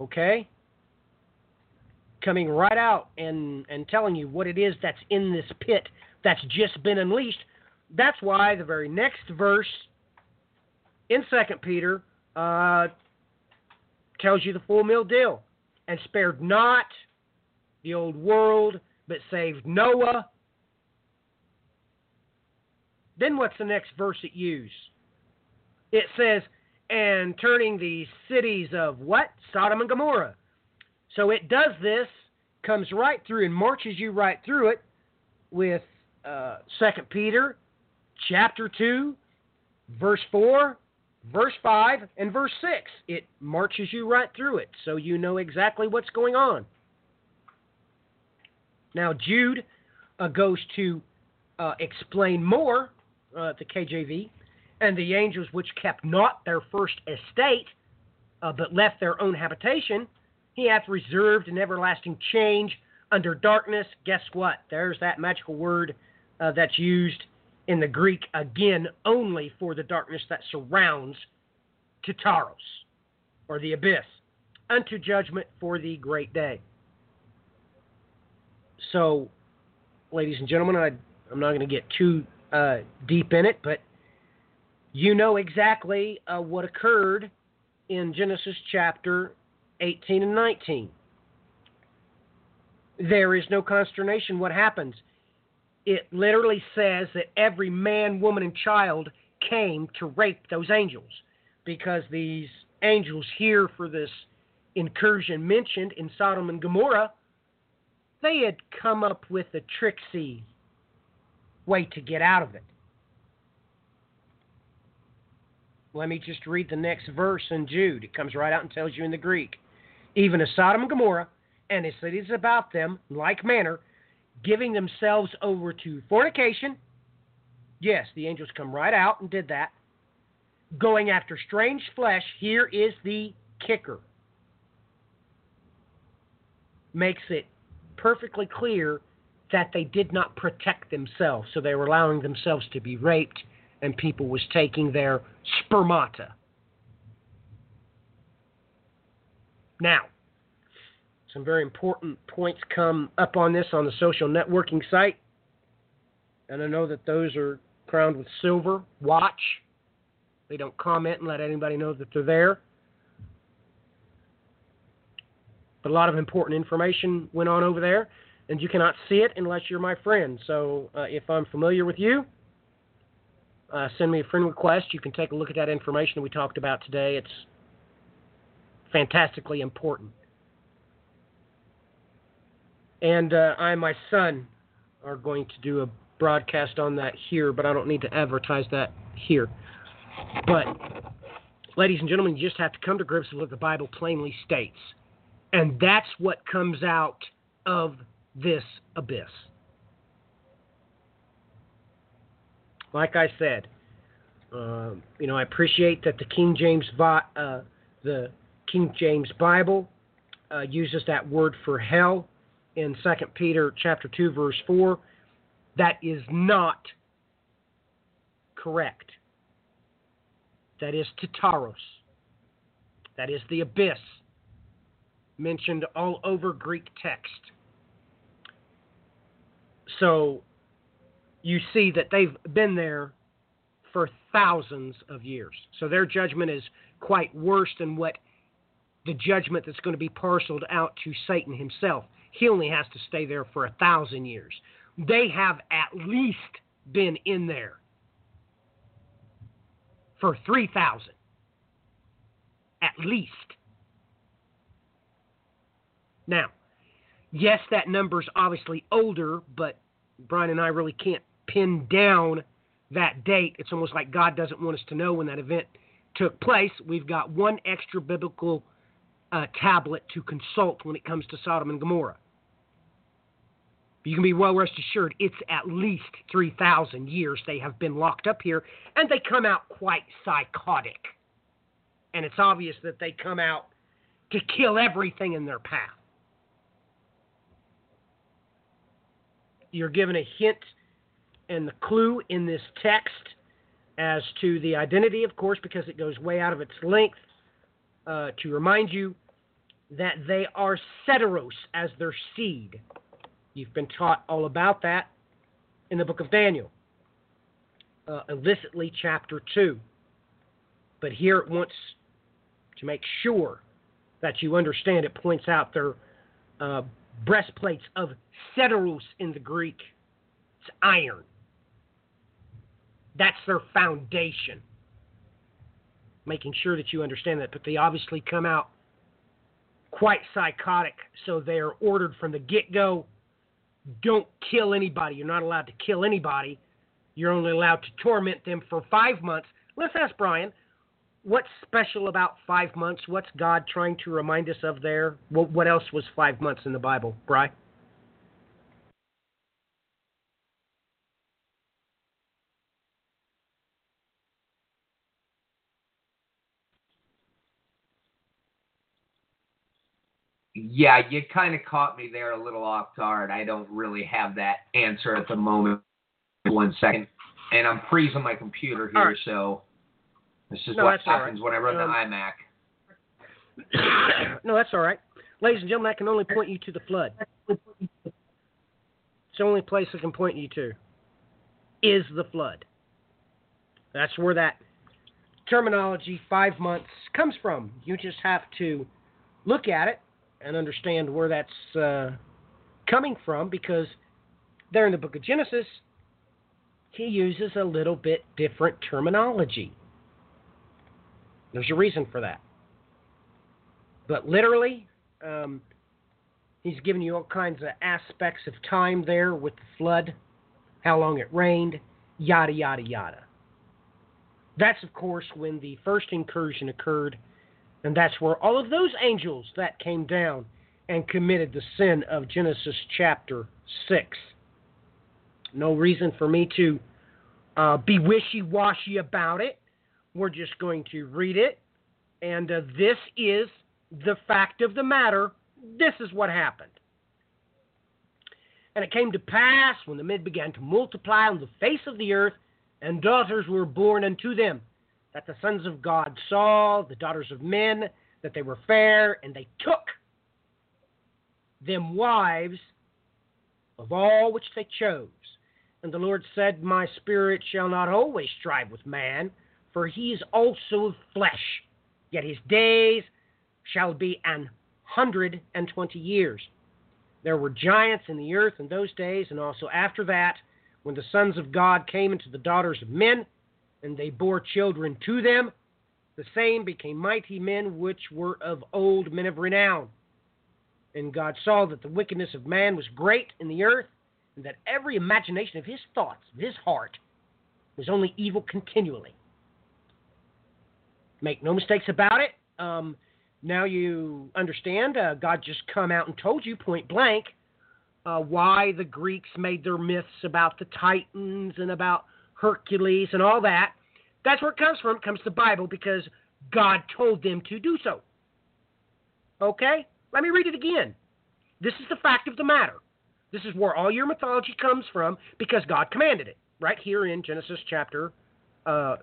Okay? Coming right out and, and telling you what it is that's in this pit that's just been unleashed. That's why the very next verse in Second Peter uh, tells you the full meal deal. And spared not the old world, but saved Noah. Then what's the next verse it uses? It says, and turning the cities of what? Sodom and Gomorrah. So it does this, comes right through and marches you right through it with uh, 2 Peter chapter 2, verse 4, verse 5, and verse 6. It marches you right through it so you know exactly what's going on. Now, Jude uh, goes to uh, explain more, uh, the KJV, and the angels which kept not their first estate, uh, but left their own habitation, he hath reserved an everlasting change under darkness. Guess what? There's that magical word uh, that's used in the Greek again only for the darkness that surrounds Tartaros, or the abyss, unto judgment for the great day. So, ladies and gentlemen, I, I'm not going to get too uh, deep in it, but you know exactly uh, what occurred in Genesis chapter 18 and 19. There is no consternation. What happens? It literally says that every man, woman, and child came to rape those angels because these angels here for this incursion mentioned in Sodom and Gomorrah, they had come up with a tricksy way to get out of it. Let me just read the next verse in Jude. It comes right out and tells you in the Greek. Even as Sodom and Gomorrah and the cities about them, in like manner, giving themselves over to fornication. Yes, the angels come right out and did that. Going after strange flesh, here is the kicker. Makes it perfectly clear that they did not protect themselves, so they were allowing themselves to be raped, and people was taking their spermata. Now, some very important points come up on this on the social networking site, and I know that those are crowned with silver. Watch. They don't comment and let anybody know that they're there. But a lot of important information went on over there and you cannot see it unless you're my friend. So uh, if I'm familiar with you, uh, send me a friend request. You can take a look at that information that we talked about today. It's fantastically important. And uh, I and my son are going to do a broadcast on that here, but I don't need to advertise that here. But, ladies and gentlemen, you just have to come to grips with what the Bible plainly states. And that's what comes out of this abyss. Like I said, uh, you know, I appreciate that the King James uh, the King James Bible uh, uses that word for hell in 2 Peter chapter 2 verse 4. That is not correct. That is Tartaros. That is the abyss mentioned all over Greek text. So you see that they've been there for thousands of years. So their judgment is quite worse than what the judgment that's going to be parceled out to Satan himself. He only has to stay there for a thousand years. They have at least been in there for 3,000. At least. Now, yes, that number's obviously older, but Brian and I really can't pin down that date. It's almost like God doesn't want us to know when that event took place. We've got one extra biblical uh, tablet to consult when it comes to Sodom and Gomorrah. You can be well rest assured it's at least 3,000 years they have been locked up here, and they come out quite psychotic. And it's obvious that they come out to kill everything in their path. You're given a hint and the clue in this text as to the identity, of course, because it goes way out of its length uh, to remind you that they are sideros as their seed. You've been taught all about that in the book of Daniel, uh, illicitly, chapter 2. But here it wants to make sure that you understand it points out their uh, breastplates of sideros in the Greek. It's iron. That's their foundation. Making sure that you understand that. But they obviously come out quite psychotic, so they are ordered from the get go don't kill anybody. You're not allowed to kill anybody. You're only allowed to torment them for five months. Let's ask Brian, what's special about five months? What's God trying to remind us of there? What, what else was five months in the Bible, Brian? Yeah, you kind of caught me there a little off guard. I don't really have that answer at the moment. One second. And I'm freezing my computer here, right. so this is No, what happens right. when I run Um, the iMac. no, that's all right. Ladies and gentlemen, I can only point you to the flood. It's the only place I can point you to is the flood. That's where that terminology, five months, comes from. You just have to look at it and understand where that's uh, coming from because there in the book of Genesis, he uses a little bit different terminology. There's a reason for that. But literally, um, he's giving you all kinds of aspects of time there with the flood, how long it rained, yada, yada, yada. That's, of course, when the first incursion occurred, and that's where all of those angels that came down and committed the sin of Genesis chapter 6. No reason for me to uh, be wishy washy about it. We're just going to read it. And uh, this is the fact of the matter. This is what happened. And it came to pass when the men began to multiply on the face of the earth, and daughters were born unto them, that the sons of God saw the daughters of men, that they were fair, and they took them wives of all which they chose. And the Lord said, My spirit shall not always strive with man, for he is also of flesh. Yet his days shall be an hundred and twenty years. There were giants in the earth in those days, and also after that, when the sons of God came into the daughters of men, and they bore children to them, the same became mighty men which were of old men of renown. And God saw that the wickedness of man was great in the earth, and that every imagination of his thoughts, of his heart, was only evil continually. Make no mistakes about it. Um, now you understand. Uh, God just come out and told you point blank uh, why the Greeks made their myths about the Titans and about Hercules and all that. That's where it comes from. It comes the Bible because God told them to do so. Okay? Let me read it again. This is the fact of the matter. This is where all your mythology comes from because God commanded it. Right here in Genesis chapter uh,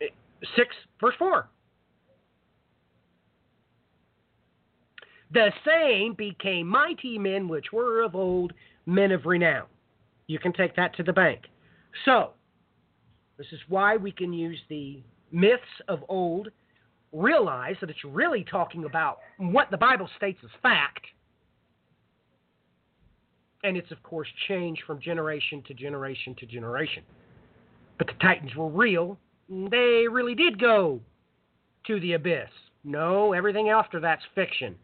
6, verse 4. The same became mighty men which were of old, men of renown. You can take that to the bank. So, this is why we can use the myths of old realize that it's really talking about what the Bible states as fact. And it's, of course, changed from generation to generation to generation. But the Titans were real. They really did go to the abyss. No, everything after that's fiction.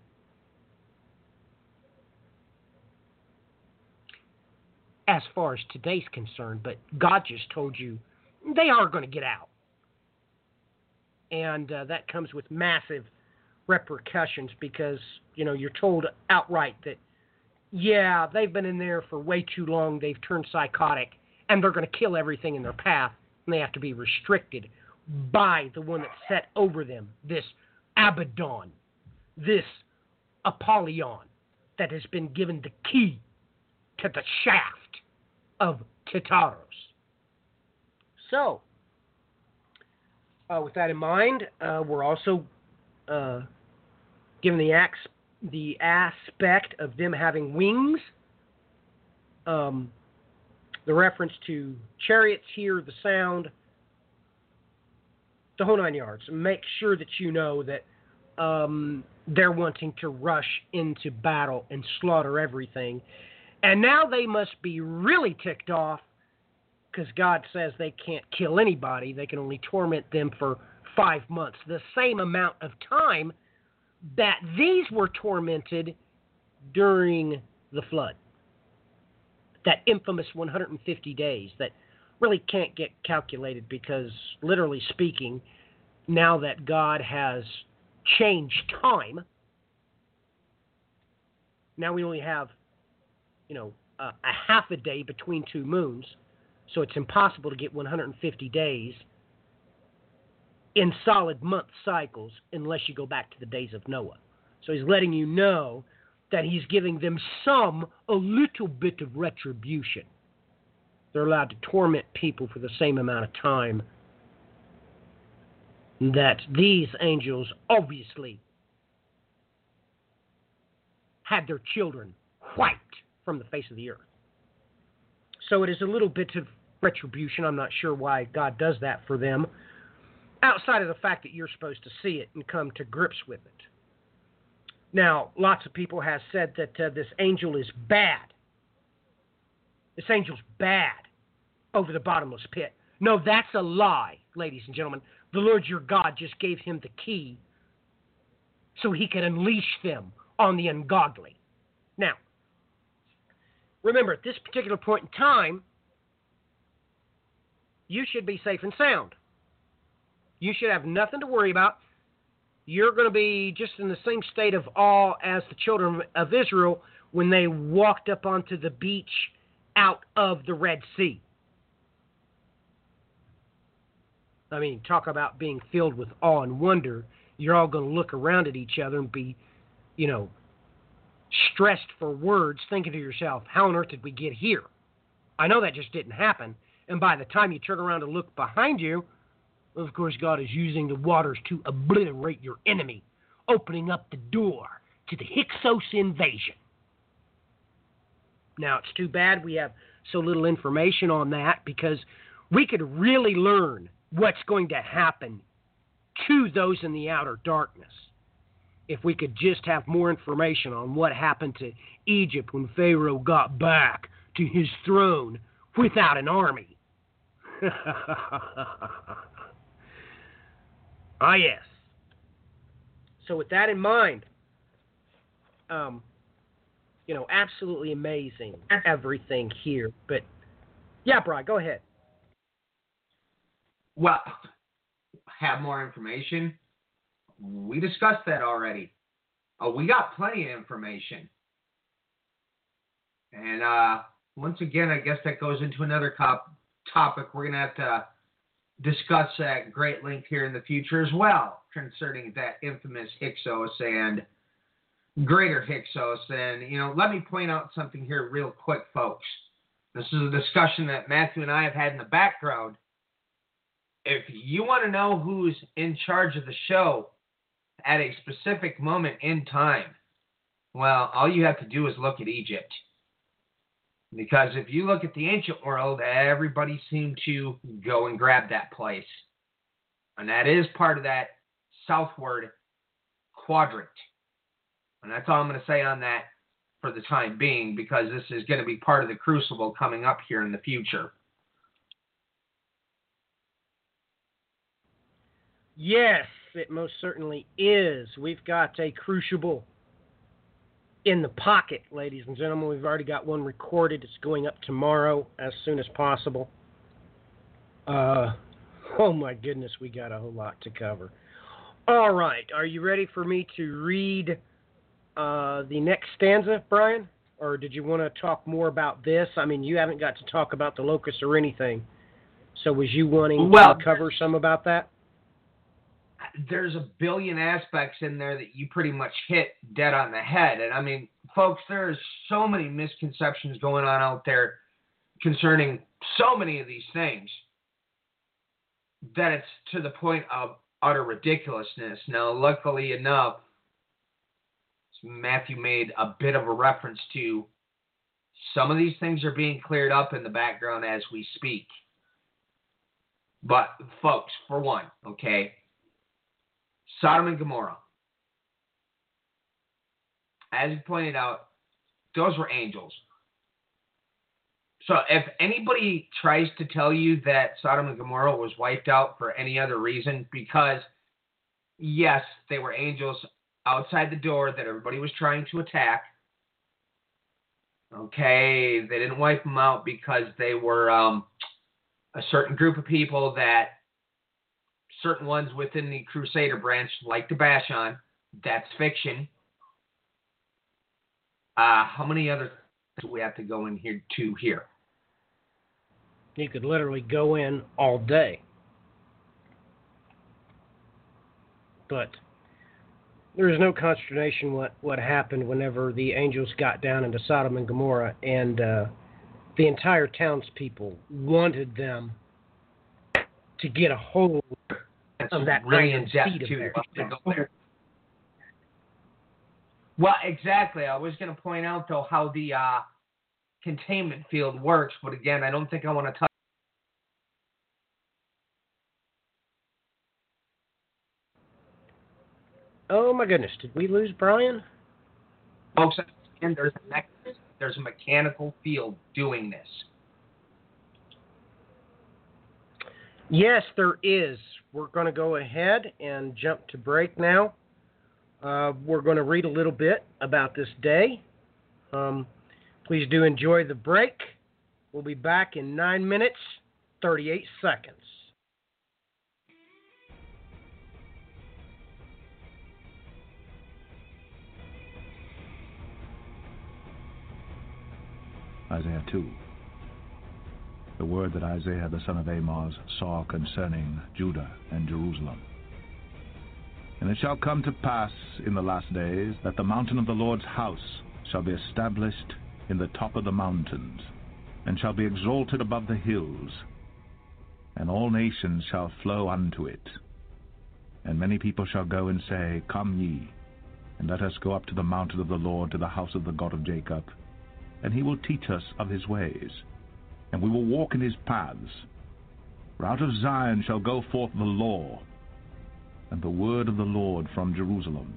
As far as today's concerned, but God just told you they are going to get out. And uh, that comes with massive repercussions because, you know, you're told outright that, yeah, they've been in there for way too long, they've turned psychotic, and they're going to kill everything in their path, and they have to be restricted by the one that's set over them, this Abaddon, this Apollyon that has been given the key to the shaft of Tartarus. So, uh, with that in mind, uh, we're also uh, given the, ax- the aspect of them having wings. Um, the reference to chariots here, the sound, the whole nine yards. Make sure that you know that um, they're wanting to rush into battle and slaughter everything. And now they must be really ticked off because God says they can't kill anybody. They can only torment them for five months, the same amount of time that these were tormented during the flood. That infamous 150 days that really can't get calculated because, literally speaking, now that God has changed time, now we only have, you know, a, a half a day between two moons, so it's impossible to get 150 days in solid month cycles unless you go back to the days of Noah. So he's letting you know that he's giving them some, a little bit of retribution. They're allowed to torment people for the same amount of time that these angels obviously had their children wiped from the face of the earth. So it is a little bit of retribution. I'm not sure why God does that for them, outside of the fact that you're supposed to see it and come to grips with it. Now, lots of people have said that uh, this angel is bad. This angel's bad over the bottomless pit. No, that's a lie, ladies and gentlemen. The Lord your God just gave him the key so he could unleash them on the ungodly. Now, remember, at this particular point in time, you should be safe and sound. You should have nothing to worry about. You're going to be just in the same state of awe as the children of Israel when they walked up onto the beach out of the Red Sea. I mean, talk about being filled with awe and wonder. You're all going to look around at each other and be, you know, stressed for words, thinking to yourself, how on earth did we get here? I know that just didn't happen. And by the time you turn around to look behind you, of course, God is using the waters to obliterate your enemy, opening up the door to the Hyksos invasion. Now, it's too bad we have so little information on that because we could really learn what's going to happen to those in the outer darkness if we could just have more information on what happened to Egypt when Pharaoh got back to his throne without an army. [laughs] ah, yes. So, with that in mind, um, you know, absolutely amazing everything here. But, yeah, Brian, go ahead. Well, have more information. We discussed that already. Uh, we got plenty of information. And uh, once again, I guess that goes into another cop- topic we're going to have to discuss at great length here in the future as well concerning that infamous Hyksos and greater Hyksos. And, you know, let me point out something here real quick, folks. This is a discussion that Matthew and I have had in the background if you want to know who's in charge of the show at a specific moment in time, well, all you have to do is look at Egypt. Because if you look at the ancient world, everybody seemed to go and grab that place. And that is part of that southward quadrant. And that's all I'm going to say on that for the time being because this is going to be part of the crucible coming up here in the future. Yes, it most certainly is. We've got a crucible in the pocket, ladies and gentlemen. We've already got one recorded. It's going up tomorrow as soon as possible. Uh, oh my goodness, we got a whole lot to cover. All right, are you ready for me to read uh, the next stanza, Brian? Or did you want to talk more about this? I mean, you haven't got to talk about the locust or anything. So was you wanting Well- to cover some about that? There's a billion aspects in there that you pretty much hit dead on the head. And I mean, folks, there's so many misconceptions going on out there concerning so many of these things that it's to the point of utter ridiculousness. Now, luckily enough, Matthew made a bit of a reference to some of these things are being cleared up in the background as we speak. But, folks, for one, okay, Sodom and Gomorrah. As you pointed out, those were angels. So if anybody tries to tell you that Sodom and Gomorrah was wiped out for any other reason, because yes, they were angels outside the door that everybody was trying to attack. Okay, they didn't wipe them out because they were um, a certain group of people that certain ones within the Crusader branch like to bash on. That's fiction. Uh, how many other do we have to go in here to here? You could literally go in all day. But there is no consternation what, what happened whenever the angels got down into Sodom and Gomorrah and uh, the entire townspeople wanted them to get a hold That's of that in seed too. to there. Well, exactly. I was going to point out though how the uh, containment field works, but again, I don't think I want to touch. Oh my goodness, did we lose Brian? Folks, and there's a there's a mechanical field doing this. Yes, there is. We're going to go ahead and jump to break now. Uh, we're going to read a little bit about this day. Um, please do enjoy the break. We'll be back in 9 minutes, 38 seconds. Isaiah 2. The word that Isaiah the son of Amos saw concerning Judah and Jerusalem. And it shall come to pass in the last days that the mountain of the Lord's house shall be established in the top of the mountains, and shall be exalted above the hills, and all nations shall flow unto it. And many people shall go and say, Come ye, and let us go up to the mountain of the Lord, to the house of the God of Jacob, and he will teach us of his ways, and we will walk in his paths. For out of Zion shall go forth the law, and the word of the Lord from Jerusalem.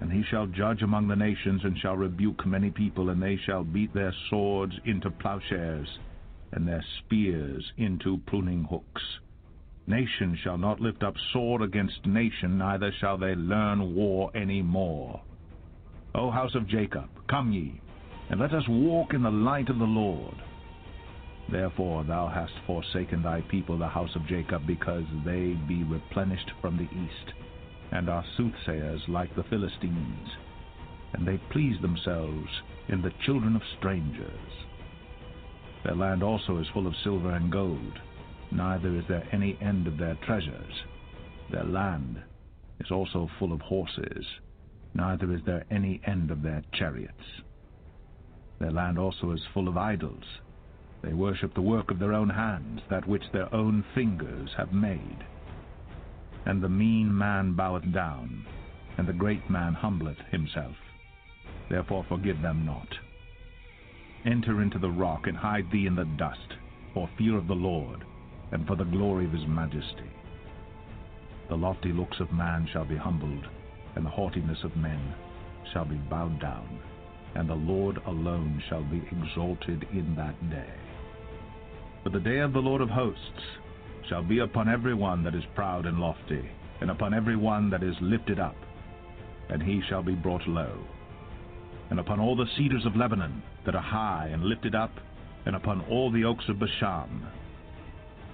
And he shall judge among the nations, and shall rebuke many people, and they shall beat their swords into plowshares, and their spears into pruning hooks. Nation shall not lift up sword against nation, neither shall they learn war any more. O house of Jacob, come ye, and let us walk in the light of the Lord. Therefore thou hast forsaken thy people, the house of Jacob, because they be replenished from the east, and are soothsayers like the Philistines, and they please themselves in the children of strangers. Their land also is full of silver and gold, neither is there any end of their treasures. Their land is also full of horses, neither is there any end of their chariots. Their land also is full of idols. They worship the work of their own hands, that which their own fingers have made. And the mean man boweth down, and the great man humbleth himself. Therefore forgive them not. Enter into the rock, and hide thee in the dust, for fear of the Lord, and for the glory of his majesty. The lofty looks of man shall be humbled, and the haughtiness of men shall be bowed down, and the Lord alone shall be exalted in that day. For the day of the Lord of hosts shall be upon every one that is proud and lofty, and upon every one that is lifted up, and he shall be brought low. And upon all the cedars of Lebanon that are high and lifted up, and upon all the oaks of Bashan,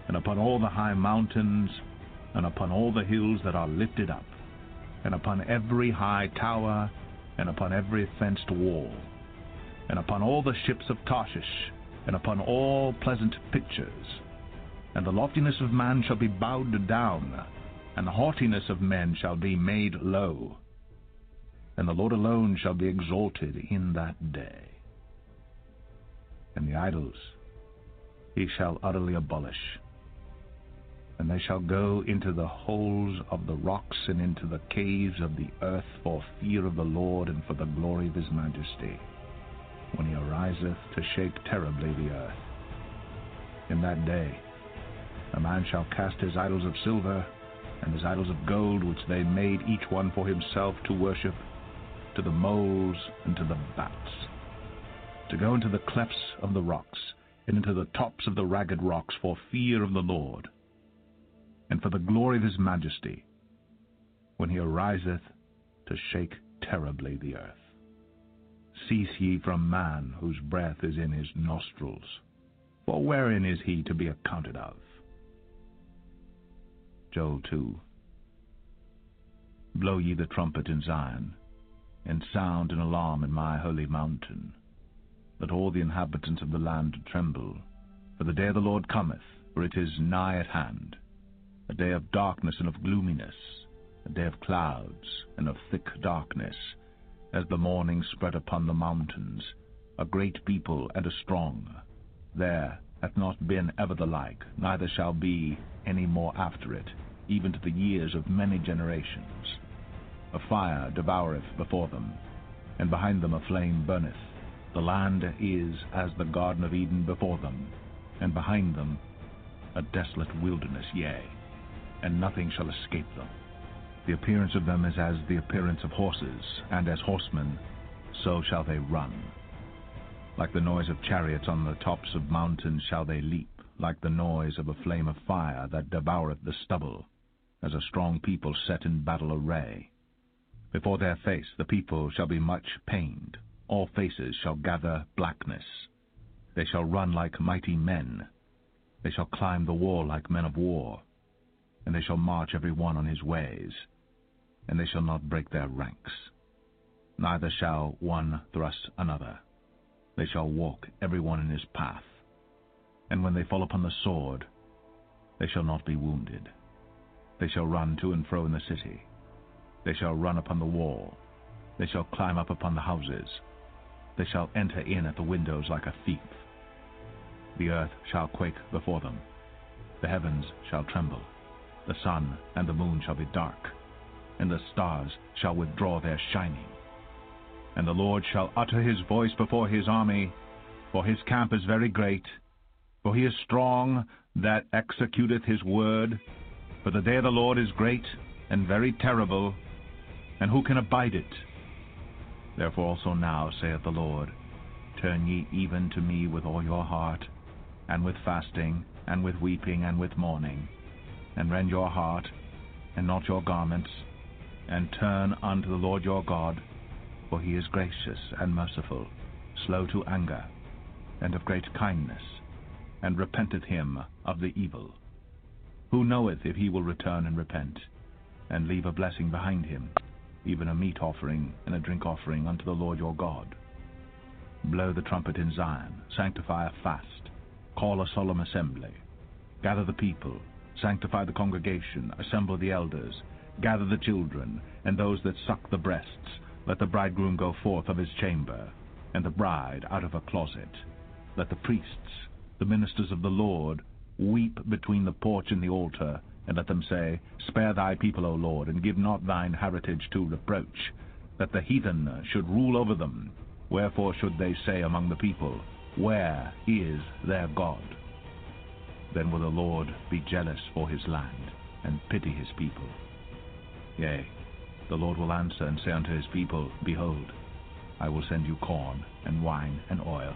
and upon all the high mountains, and upon all the hills that are lifted up, and upon every high tower, and upon every fenced wall, and upon all the ships of Tarshish, and upon all pleasant pictures. And the loftiness of man shall be bowed down, and the haughtiness of men shall be made low. And the Lord alone shall be exalted in that day. And the idols he shall utterly abolish. And they shall go into the holes of the rocks and into the caves of the earth for fear of the Lord and for the glory of his majesty, when he ariseth to shake terribly the earth. In that day a man shall cast his idols of silver and his idols of gold, which they made each one for himself to worship, to the moles and to the bats, to go into the clefts of the rocks, and into the tops of the ragged rocks for fear of the Lord, and for the glory of his majesty, when he ariseth to shake terribly the earth. Cease ye from man whose breath is in his nostrils, for wherein is he to be accounted of? Joel 2 Blow ye the trumpet in Zion, and sound an alarm in my holy mountain. that all the inhabitants of the land tremble, for the day of the Lord cometh, for it is nigh at hand, a day of darkness and of gloominess, a day of clouds and of thick darkness, as the morning spread upon the mountains, a great people and a strong. There hath not been ever the like, neither shall be any more after it, even to the years of many generations. A fire devoureth before them, and behind them a flame burneth. The land is as the Garden of Eden before them, and behind them a desolate wilderness, yea, and nothing shall escape them. The appearance of them is as the appearance of horses, and as horsemen, so shall they run. Like the noise of chariots on the tops of mountains shall they leap, like the noise of a flame of fire that devoureth the stubble, as a strong people set in battle array. Before their face the people shall be much pained, all faces shall gather blackness. They shall run like mighty men, they shall climb the wall like men of war, and they shall march every one on his ways, and they shall not break their ranks. Neither shall one thrust another. They shall walk every one in his path, and when they fall upon the sword, they shall not be wounded. They shall run to and fro in the city. They shall run upon the wall. They shall climb up upon the houses. They shall enter in at the windows like a thief. The earth shall quake before them. The heavens shall tremble. The sun and the moon shall be dark, and the stars shall withdraw their shining. And the Lord shall utter his voice before his army, for his camp is very great, for he is strong that executeth his word. For the day of the Lord is great and very terrible, and who can abide it? Therefore also now, saith the Lord, turn ye even to me with all your heart, and with fasting, and with weeping, and with mourning, and rend your heart, and not your garments, and turn unto the Lord your God, for he is gracious and merciful, slow to anger, and of great kindness, and repenteth him of the evil. Who knoweth if he will return and repent, and leave a blessing behind him, even a meat offering and a drink offering unto the Lord your God? Blow the trumpet in Zion, sanctify a fast, call a solemn assembly, gather the people, sanctify the congregation, assemble the elders, gather the children, and those that suck the breasts. Let the bridegroom go forth of his chamber, and the bride out of her closet. Let the priests, the ministers of the Lord, weep between the porch and the altar, and let them say, Spare thy people, O Lord, and give not thine heritage to reproach, that the heathen should rule over them. Wherefore should they say among the people, Where is their God? Then will the Lord be jealous for his land, and pity his people. Yea, the Lord will answer and say unto his people, Behold, I will send you corn, and wine, and oil,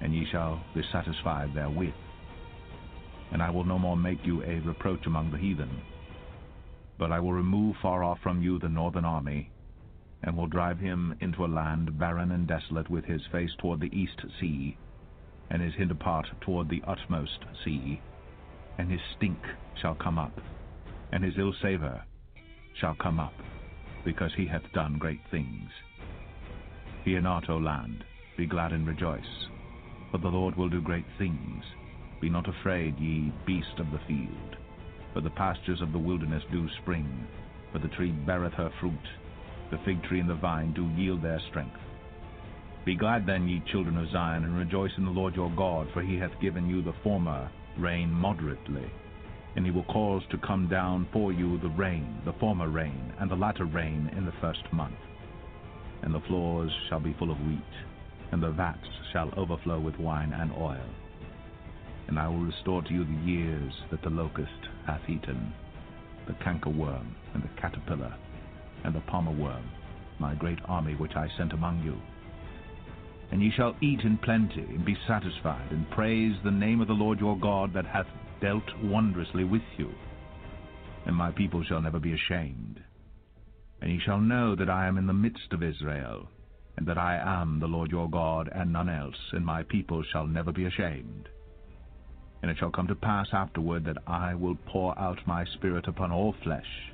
and ye shall be satisfied therewith. And I will no more make you a reproach among the heathen, but I will remove far off from you the northern army, and will drive him into a land barren and desolate, with his face toward the east sea, and his hinder part toward the utmost sea. And his stink shall come up, and his ill savour shall come up, because he hath done great things. Fear not, O land, be glad and rejoice, for the Lord will do great things. Be not afraid, ye beast of the field, for the pastures of the wilderness do spring, for the tree beareth her fruit, the fig tree and the vine do yield their strength. Be glad then, ye children of Zion, and rejoice in the Lord your God, for he hath given you the former rain moderately. And he will cause to come down for you the rain, the former rain, and the latter rain in the first month. And the floors shall be full of wheat, and the vats shall overflow with wine and oil. And I will restore to you the years that the locust hath eaten, the cankerworm, and the caterpillar, and the palmer worm, my great army which I sent among you. And ye shall eat in plenty, and be satisfied, and praise the name of the Lord your God that hath dealt wondrously with you. And my people shall never be ashamed. And ye shall know that I am in the midst of Israel, and that I am the Lord your God, and none else, and my people shall never be ashamed. And it shall come to pass afterward that I will pour out my spirit upon all flesh,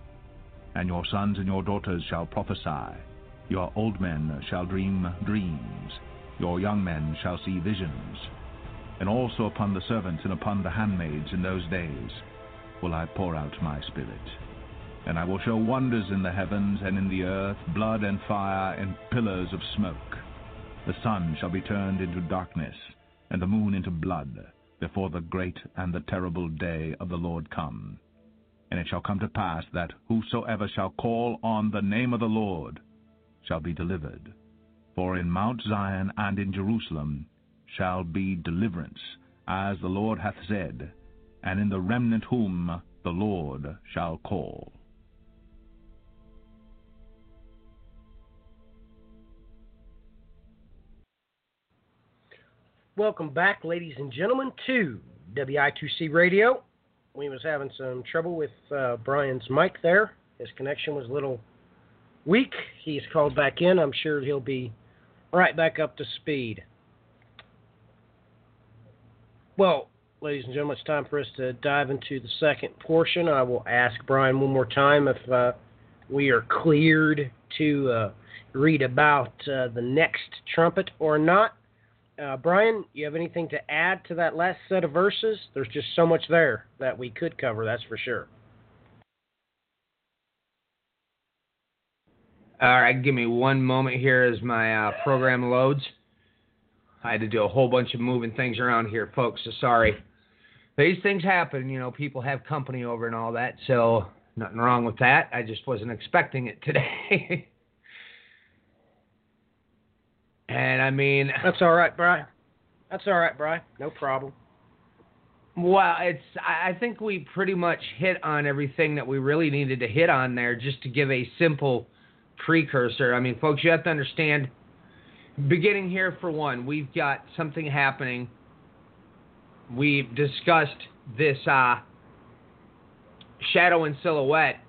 and your sons and your daughters shall prophesy, your old men shall dream dreams, your young men shall see visions, and also upon the servants and upon the handmaids in those days will I pour out my spirit. And I will show wonders in the heavens and in the earth, blood and fire and pillars of smoke. The sun shall be turned into darkness, and the moon into blood, before the great and the terrible day of the Lord come. And it shall come to pass that whosoever shall call on the name of the Lord shall be delivered. For in Mount Zion and in Jerusalem shall be deliverance, as the Lord hath said, and in the remnant whom the Lord shall call. Welcome back, ladies and gentlemen, to WI2C Radio. We was having some trouble with uh, Brian's mic there. His connection was a little weak. He's called back in. I'm sure he'll be right back up to speed. Well, ladies and gentlemen, it's time for us to dive into the second portion. I will ask Brian one more time if uh, we are cleared to uh, read about uh, the next trumpet or not. Uh, Brian, you have anything to add to that last set of verses? There's just so much there that we could cover, that's for sure. All right, give me one moment here as my uh, program loads. I had to do a whole bunch of moving things around here, folks. So sorry. These things happen, you know. People have company over and all that, so nothing wrong with that. I just wasn't expecting it today. [laughs] and I mean, That's all right, Brian. That's all right, Brian. No problem. Well, it's. I I think we pretty much hit on everything that we really needed to hit on there. Just to give a simple precursor. I mean, folks, you have to understand. Beginning here for one, we've got something happening. We've discussed this uh, shadow and silhouette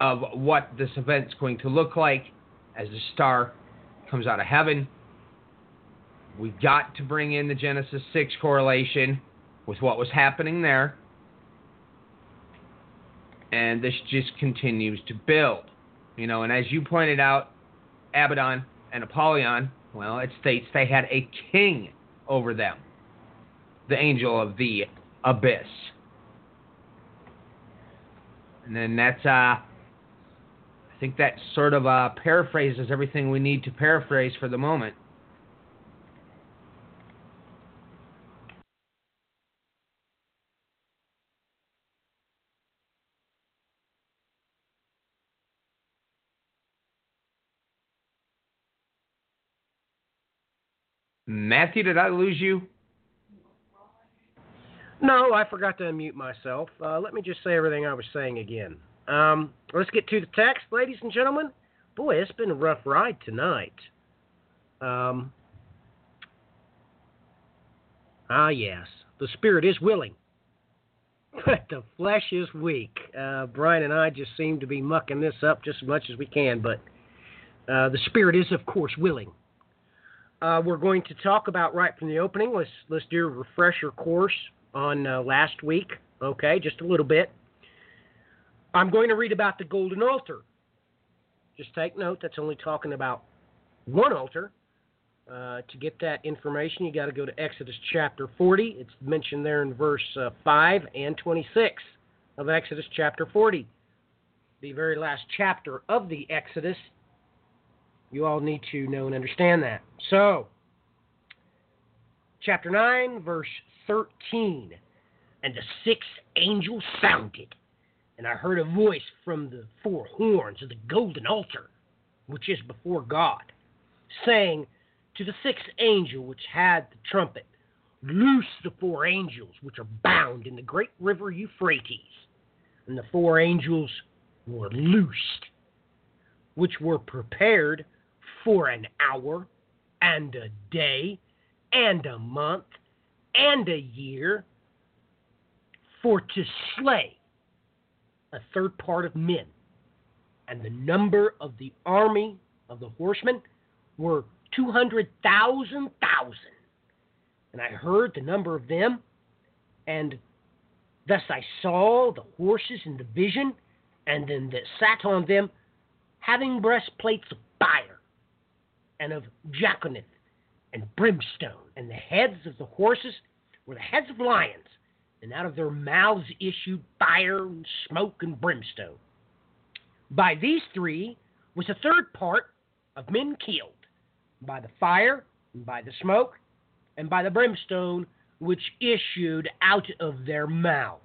of what this event's going to look like as the star comes out of heaven. We've got to bring in the Genesis 6 correlation with what was happening there. And this just continues to build. You know, and as you pointed out, Abaddon and Apollyon, well, it states they had a king over them, the angel of the abyss. And then that's, uh, I think that sort of uh, paraphrases everything we need to paraphrase for the moment. Matthew, did I lose you? No, I forgot to unmute myself. Uh, let me just say everything I was saying again. Um, let's get to the text, ladies and gentlemen. Boy, it's been a rough ride tonight. Um, ah, yes, the spirit is willing, [laughs] but the flesh is weak. Uh, Brian and I just seem to be mucking this up just as much as we can, but uh, the spirit is, of course, willing. Uh, we're going to talk about right from the opening. Let's let's do a refresher course on uh, last week. Okay, just a little bit. I'm going to read about the golden altar. Just take note. That's only talking about one altar. Uh, to get that information, you got to go to Exodus chapter 40. It's mentioned there in verse uh, 5 and 26 of Exodus chapter 40. The very last chapter of the Exodus. You all need to know and understand that. So, chapter 9, verse 13. And the sixth angel sounded, and I heard a voice from the four horns of the golden altar, which is before God, saying to the sixth angel which had the trumpet, Loose the four angels which are bound in the great river Euphrates. And the four angels were loosed, which were prepared for an hour, and a day, and a month, and a year, for to slay a third part of men. And the number of the army of the horsemen were two hundred thousand thousand. And I heard the number of them, and thus I saw the horses in the vision, and them that sat on them, having breastplates of fire, and of jacinth, and brimstone, and the heads of the horses were the heads of lions, and out of their mouths issued fire and smoke and brimstone. By these three was a third part of men killed, by the fire, and by the smoke, and by the brimstone which issued out of their mouths.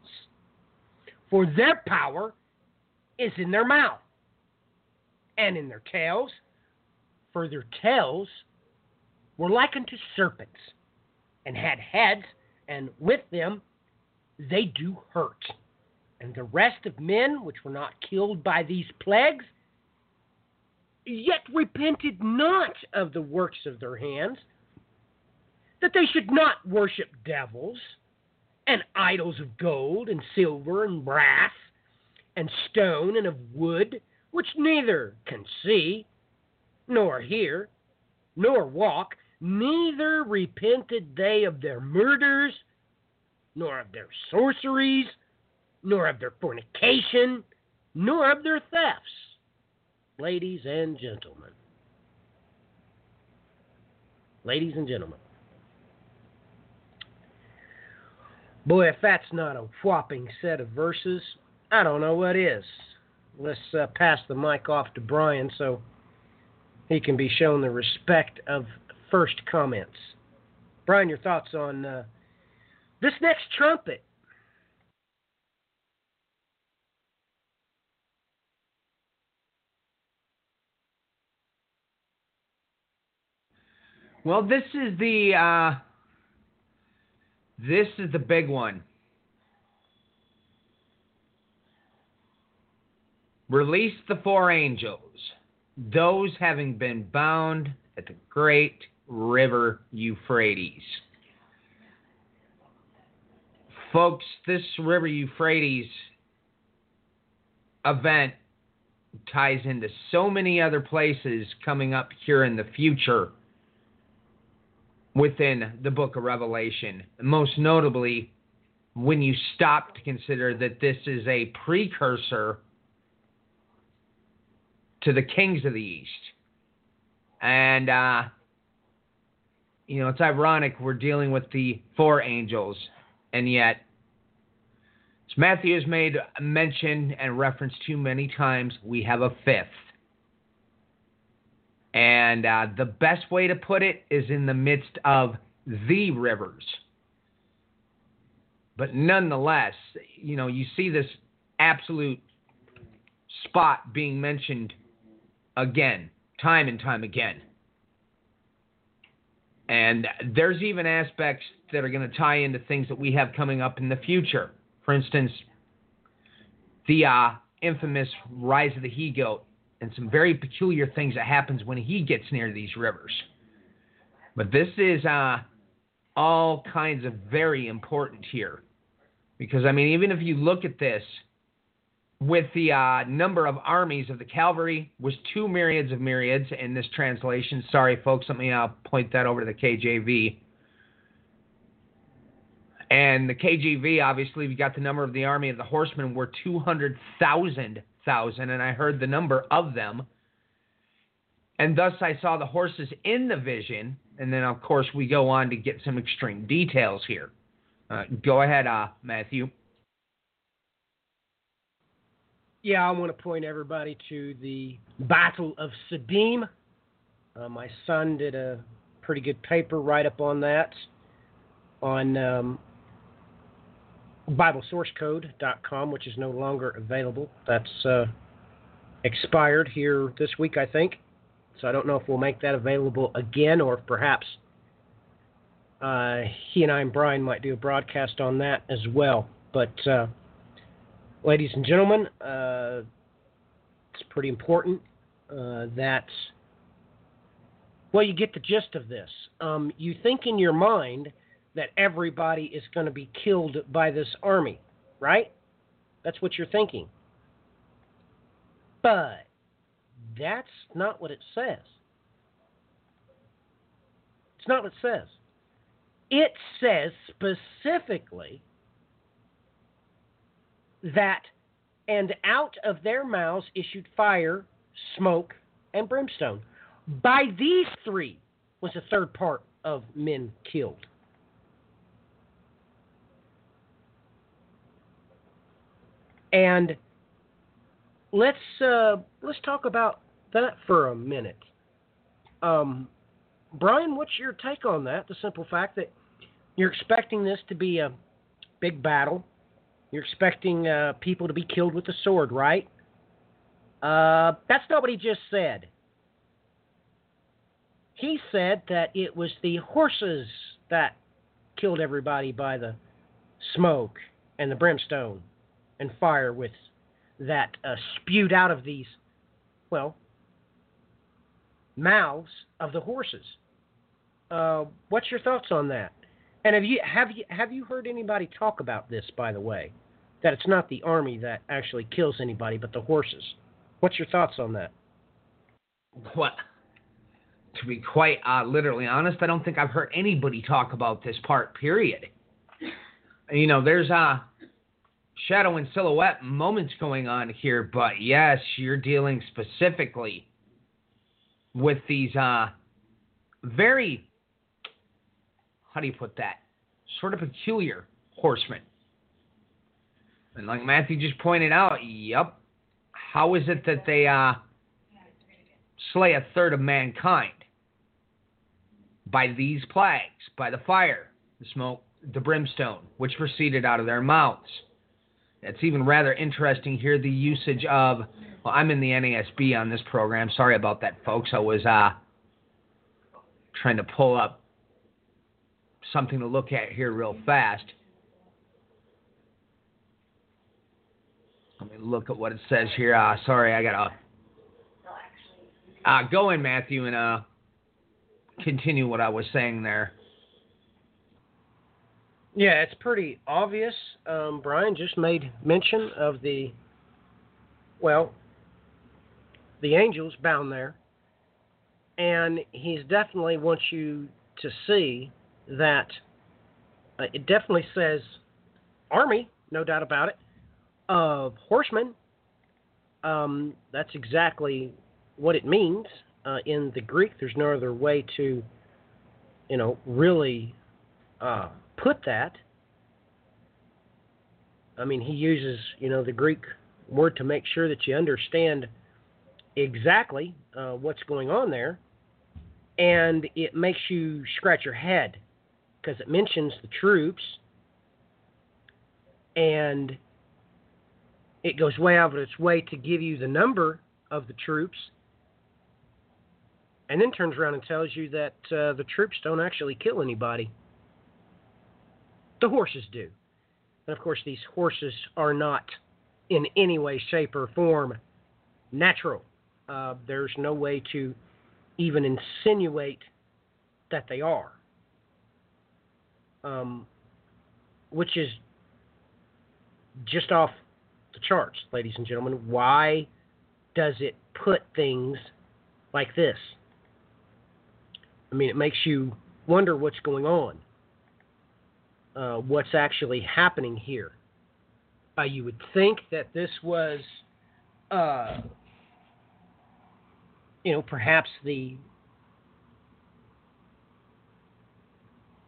For their power is in their mouth, and in their tails, for their tails were like unto serpents, and had heads, and with them they do hurt. And the rest of men which were not killed by these plagues, yet repented not of the works of their hands, that they should not worship devils, and idols of gold, and silver, and brass, and stone, and of wood, which neither can see, nor hear, nor walk, neither repented they of their murders, nor of their sorceries, nor of their fornication, nor of their thefts. Ladies and gentlemen. Ladies and gentlemen. Boy, if that's not a whopping set of verses, I don't know what is. Let's uh, pass the mic off to Brian so he can be shown the respect of first comments. Brian, your thoughts on uh, this next trumpet? Well, this is the uh, this is the big one. Release the four angels, those having been bound at the great river Euphrates. Folks, this river Euphrates event ties into so many other places coming up here in the future within the book of Revelation. Most notably, when you stop to consider that this is a precursor to the kings of the East. And, uh, you know, it's ironic we're dealing with the four angels, and yet, as Matthew has made mention and reference to many times, we have a fifth. And uh, the best way to put it is in the midst of the rivers. But nonetheless, you know, you see this absolute spot being mentioned again, time and time again. And there's even aspects that are going to tie into things that we have coming up in the future. For instance, the uh, infamous rise of the he goat and some very peculiar things that happens when he gets near these rivers. But this is uh, all kinds of very important here. Because, I mean, even if you look at this, with the uh, number of armies of the cavalry was two myriads of myriads in this translation. Sorry, folks, let me uh, point that over to the KJV. And the KJV, obviously, we got the number of the army of the horsemen were 200,000, thousand, and I heard the number of them. And thus I saw the horses in the vision. And then, of course, we go on to get some extreme details here. Uh, go ahead, uh, Matthew. Yeah, I want to point everybody to the Battle of Siddim. Uh, my son did a pretty good paper write up on that on um, BibleSourceCode.com, which is no longer available. That's uh, expired here this week, I think. So I don't know if we'll make that available again or if perhaps uh, he and I and Brian might do a broadcast on that as well. But uh, ladies and gentlemen, uh, it's pretty important uh, that, well, you get the gist of this. Um, you think in your mind that everybody is going to be killed by this army, right? That's what you're thinking. But that's not what it says. It's not what it says. It says specifically that and out of their mouths issued fire, smoke, and brimstone. By these three was a third part of men killed. And let's uh, let's talk about that for a minute. Um, Brian, what's your take on that? The simple fact that you're expecting this to be a big battle, you're expecting uh, people to be killed with the sword, right? Uh, that's not what he just said. He said that it was the horses that killed everybody by the smoke and the brimstone and fire with that uh, spewed out of these, well, mouths of the horses. Uh, what's your thoughts on that? And have you have you have you heard anybody talk about this? By the way, that it's not the army that actually kills anybody, but the horses. What's your thoughts on that? What? To be quite uh, literally honest, I don't think I've heard anybody talk about this part. Period. You know, there's uh shadow and silhouette moments going on here, but yes, you're dealing specifically with these uh very how do you put that? Sort of peculiar horsemen. And like Matthew just pointed out, yep. How is it that they uh slay a third of mankind? By these plagues, by the fire, the smoke, the brimstone, which proceeded out of their mouths. It's even rather interesting here the usage of. Well, I'm in the NASB on this program. Sorry about that, folks. I was uh, trying to pull up something to look at here real fast. Let me look at what it says here. Uh, sorry, I gotta uh, go in, Matthew, and uh, continue what I was saying there. Yeah, it's pretty obvious. Um, Brian just made mention of the, well, the angels bound there. And he's definitely wants you to see that uh, it definitely says army, no doubt about it, of horsemen. Um, that's exactly what it means uh, in the Greek. There's no other way to, you know, really uh, put that. I mean, he uses, you know, the Greek word to make sure that you understand exactly uh, what's going on there. And it makes you scratch your head because it mentions the troops and it goes way out of its way to give you the number of the troops and then turns around and tells you that uh, the troops don't actually kill anybody. The horses do. And of course, these horses are not in any way, shape, or form natural. Uh, there's no way to even insinuate that they are. Um, which is just off the charts, ladies and gentlemen. Why does it put things like this? I mean, it makes you wonder what's going on, uh, what's actually happening here. Uh, you would think that this was, uh, you know, perhaps the,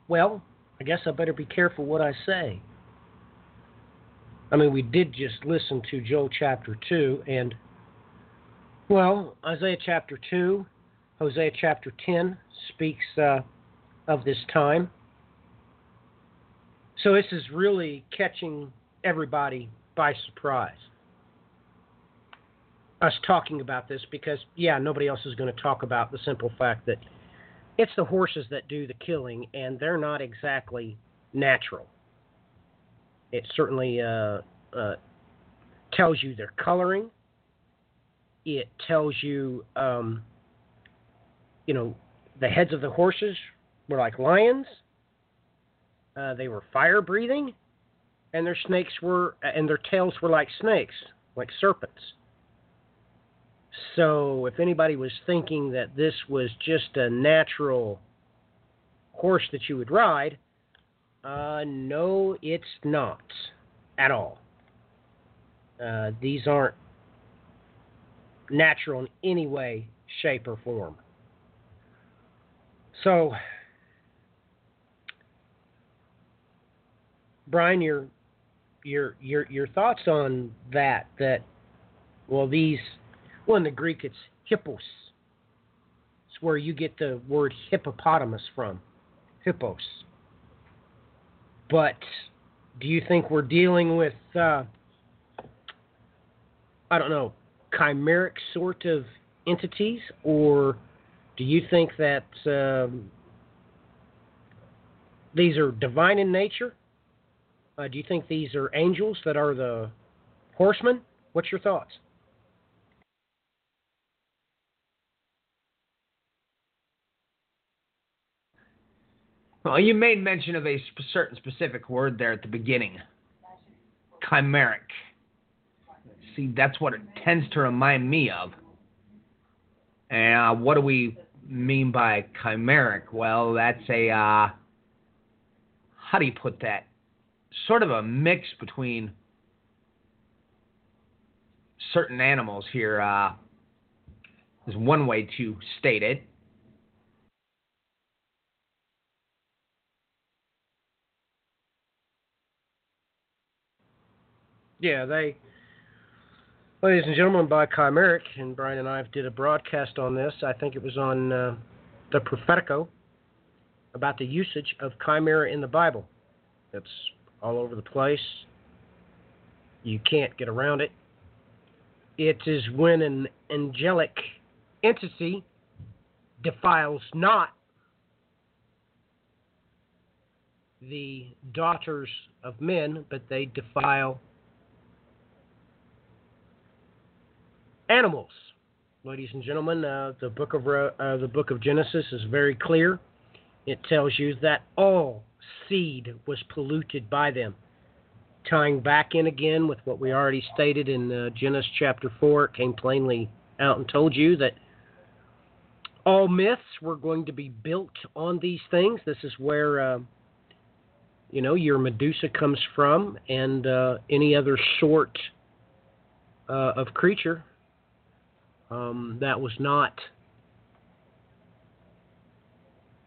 well, I guess I better be careful what I say. I mean, we did just listen to Joel chapter 2, and, well, Isaiah chapter 2, Hosea chapter 10 speaks uh, of this time. So this is really catching everybody by surprise. Us talking about this because, yeah, nobody else is going to talk about the simple fact that it's the horses that do the killing, and they're not exactly natural. It certainly uh, uh, tells you their coloring. It tells you, um, you know, the heads of the horses were like lions. Uh, they were fire breathing, and their snakes were, and their tails were like snakes, like serpents. So, if anybody was thinking that this was just a natural horse that you would ride, uh, no, it's not at all. Uh, these aren't natural in any way, shape, or form. So, Brian, your your your your thoughts on that? That well, these well in the Greek it's hippos. It's where you get the word hippopotamus from, hippos. But do you think we're dealing with uh, I don't know chimeric sort of entities, or do you think that um, these are divine in nature? Uh, do you think these are angels that are the horsemen? What's your thoughts? Well, you made mention of a sp- certain specific word there at the beginning chimeric. See, that's what it tends to remind me of. And uh, what do we mean by chimeric? Well, that's a, uh, how do you put that? Sort of a mix between certain animals here, uh, is one way to state it. Yeah, they, ladies and gentlemen, by Chimeric, and Brian and I did a broadcast on this. I think it was on uh, the Prophetico about the usage of chimera in the Bible. It's all over the place. You can't get around it. It is when an angelic entity defiles not the daughters of men, but they defile animals. Ladies and gentlemen, uh, the book of uh, the book of Genesis is very clear. It tells you that all seed was polluted by them. Tying back in again with what we already stated in uh, Genesis chapter 4, it came plainly out and told you that all myths were going to be built on these things. This is where, uh, you know, your Medusa comes from and uh, any other sort uh, of creature um, that was not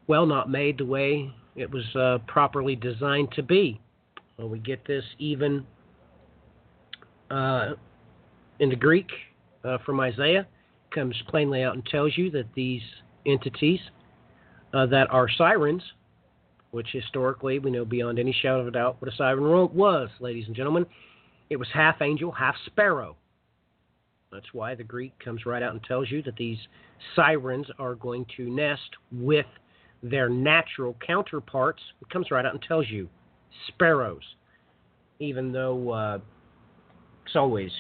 well, not made the way it was uh, properly designed to be. Well, we get this even uh, in the Greek uh, from Isaiah, comes plainly out and tells you that these entities uh, that are sirens, which historically we know beyond any shadow of a doubt what a siren was, ladies and gentlemen, it was half angel, half sparrow. That's why the Greek comes right out and tells you that these sirens are going to nest with their natural counterparts. It comes right out and tells you sparrows, even though uh, it's always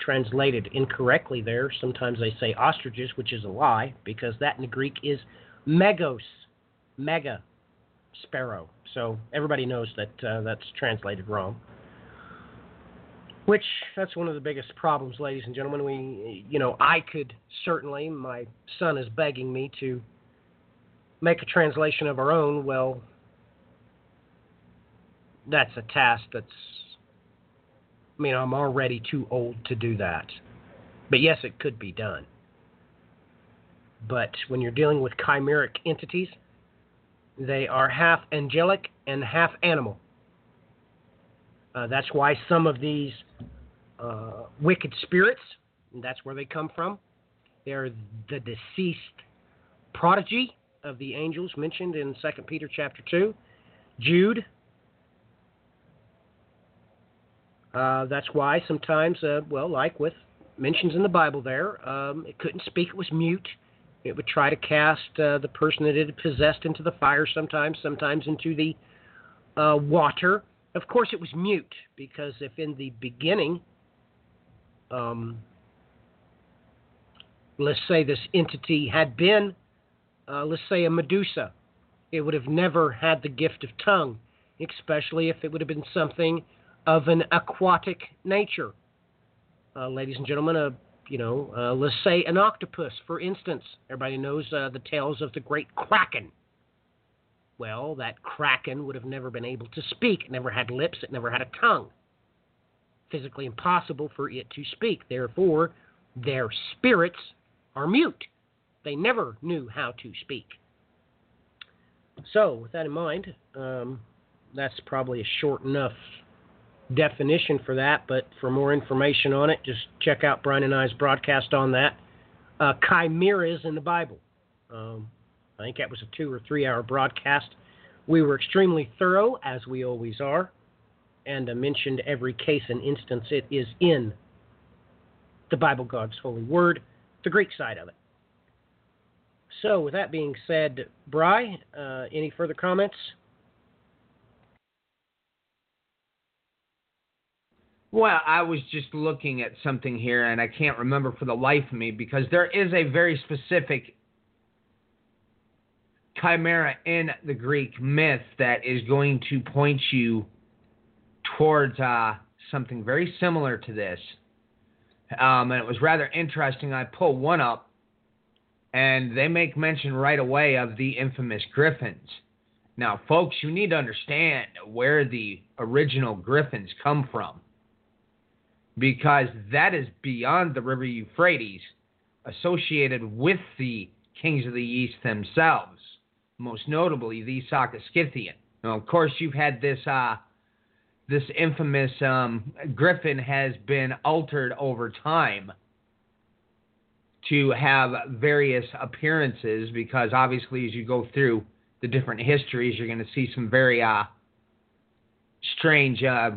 translated incorrectly there. Sometimes they say ostriches, which is a lie, because that in the Greek is megos, mega sparrow. So everybody knows that uh, that's translated wrong. Which that's one of the biggest problems, ladies and gentlemen. We, you know, I could certainly. My son is begging me to make a translation of our own. Well, that's a task that's. I mean, I'm already too old to do that. But yes, it could be done. But when you're dealing with chimeric entities, they are half angelic and half animal. Uh, that's why some of these uh, wicked spirits, that's where they come from. They're the deceased prodigy of the angels mentioned in 2 Peter chapter 2. Jude. Uh, that's why sometimes, uh, well, like with mentions in the Bible there, um, it couldn't speak, it was mute. It would try to cast uh, the person that it had possessed into the fire sometimes, sometimes into the water. Of course, it was mute because if in the beginning, um, let's say this entity had been, uh, let's say a Medusa, it would have never had the gift of tongue, especially if it would have been something of an aquatic nature. Uh, ladies and gentlemen, a you know, uh, let's say an octopus, for instance. Everybody knows uh, the tales of the great kraken. Well, that kraken would have never been able to speak. It never had lips. It never had a tongue. Physically impossible for it to speak. Therefore, their spirits are mute. They never knew how to speak. So, with that in mind, um, that's probably a short enough definition for that, but for more information on it, just check out Brian and I's broadcast on that. Uh, chimeras in the Bible. Um, I think that was a two or three hour broadcast. We were extremely thorough, as we always are, and uh, mentioned every case and instance it is in the Bible, God's holy word, the Greek side of it. So, with that being said, Bry, uh, any further comments? Well, I was just looking at something here, and I can't remember for the life of me because there is a very specific chimera in the Greek myth that is going to point you towards uh, something very similar to this. Um, and it was rather interesting. I pulled one up, and they make mention right away of the infamous griffins. Now, folks, you need to understand where the original griffins come from because that is beyond the river Euphrates, associated with the kings of the east themselves, most notably the Saka-Scythian. Now, of course, you've had this uh, this infamous um, griffin has been altered over time to have various appearances because obviously as you go through the different histories you're going to see some very uh, strange uh,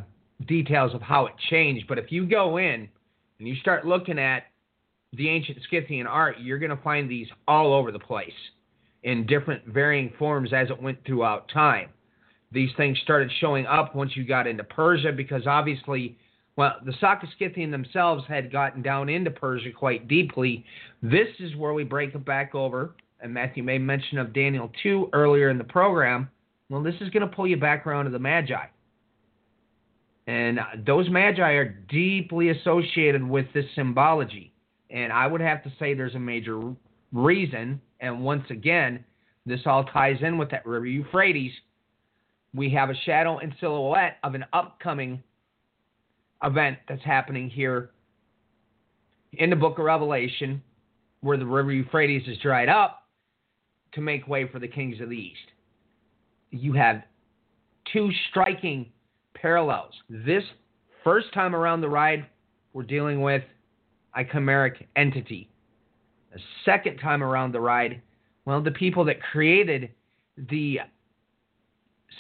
details of how it changed. But if you go in and you start looking at the ancient Scythian art, you're going to find these all over the place in different varying forms as it went throughout time. These things started showing up once you got into Persia because obviously, well, the Saka-Scythian themselves had gotten down into Persia quite deeply. This is where we break it back over, and Matthew made mention of Daniel 2 earlier in the program. Well, this is going to pull you back around to the Magi. And uh, those magi are deeply associated with this symbology. And I would have to say there's a major reason. And once again, this all ties in with that river Euphrates. We have a shadow and silhouette of an upcoming event that's happening here in the book of Revelation, where the river Euphrates is dried up to make way for the kings of the east. You have two striking parallels. This first time around the ride, we're dealing with a chimeric entity. The second time around the ride, well, the people that created the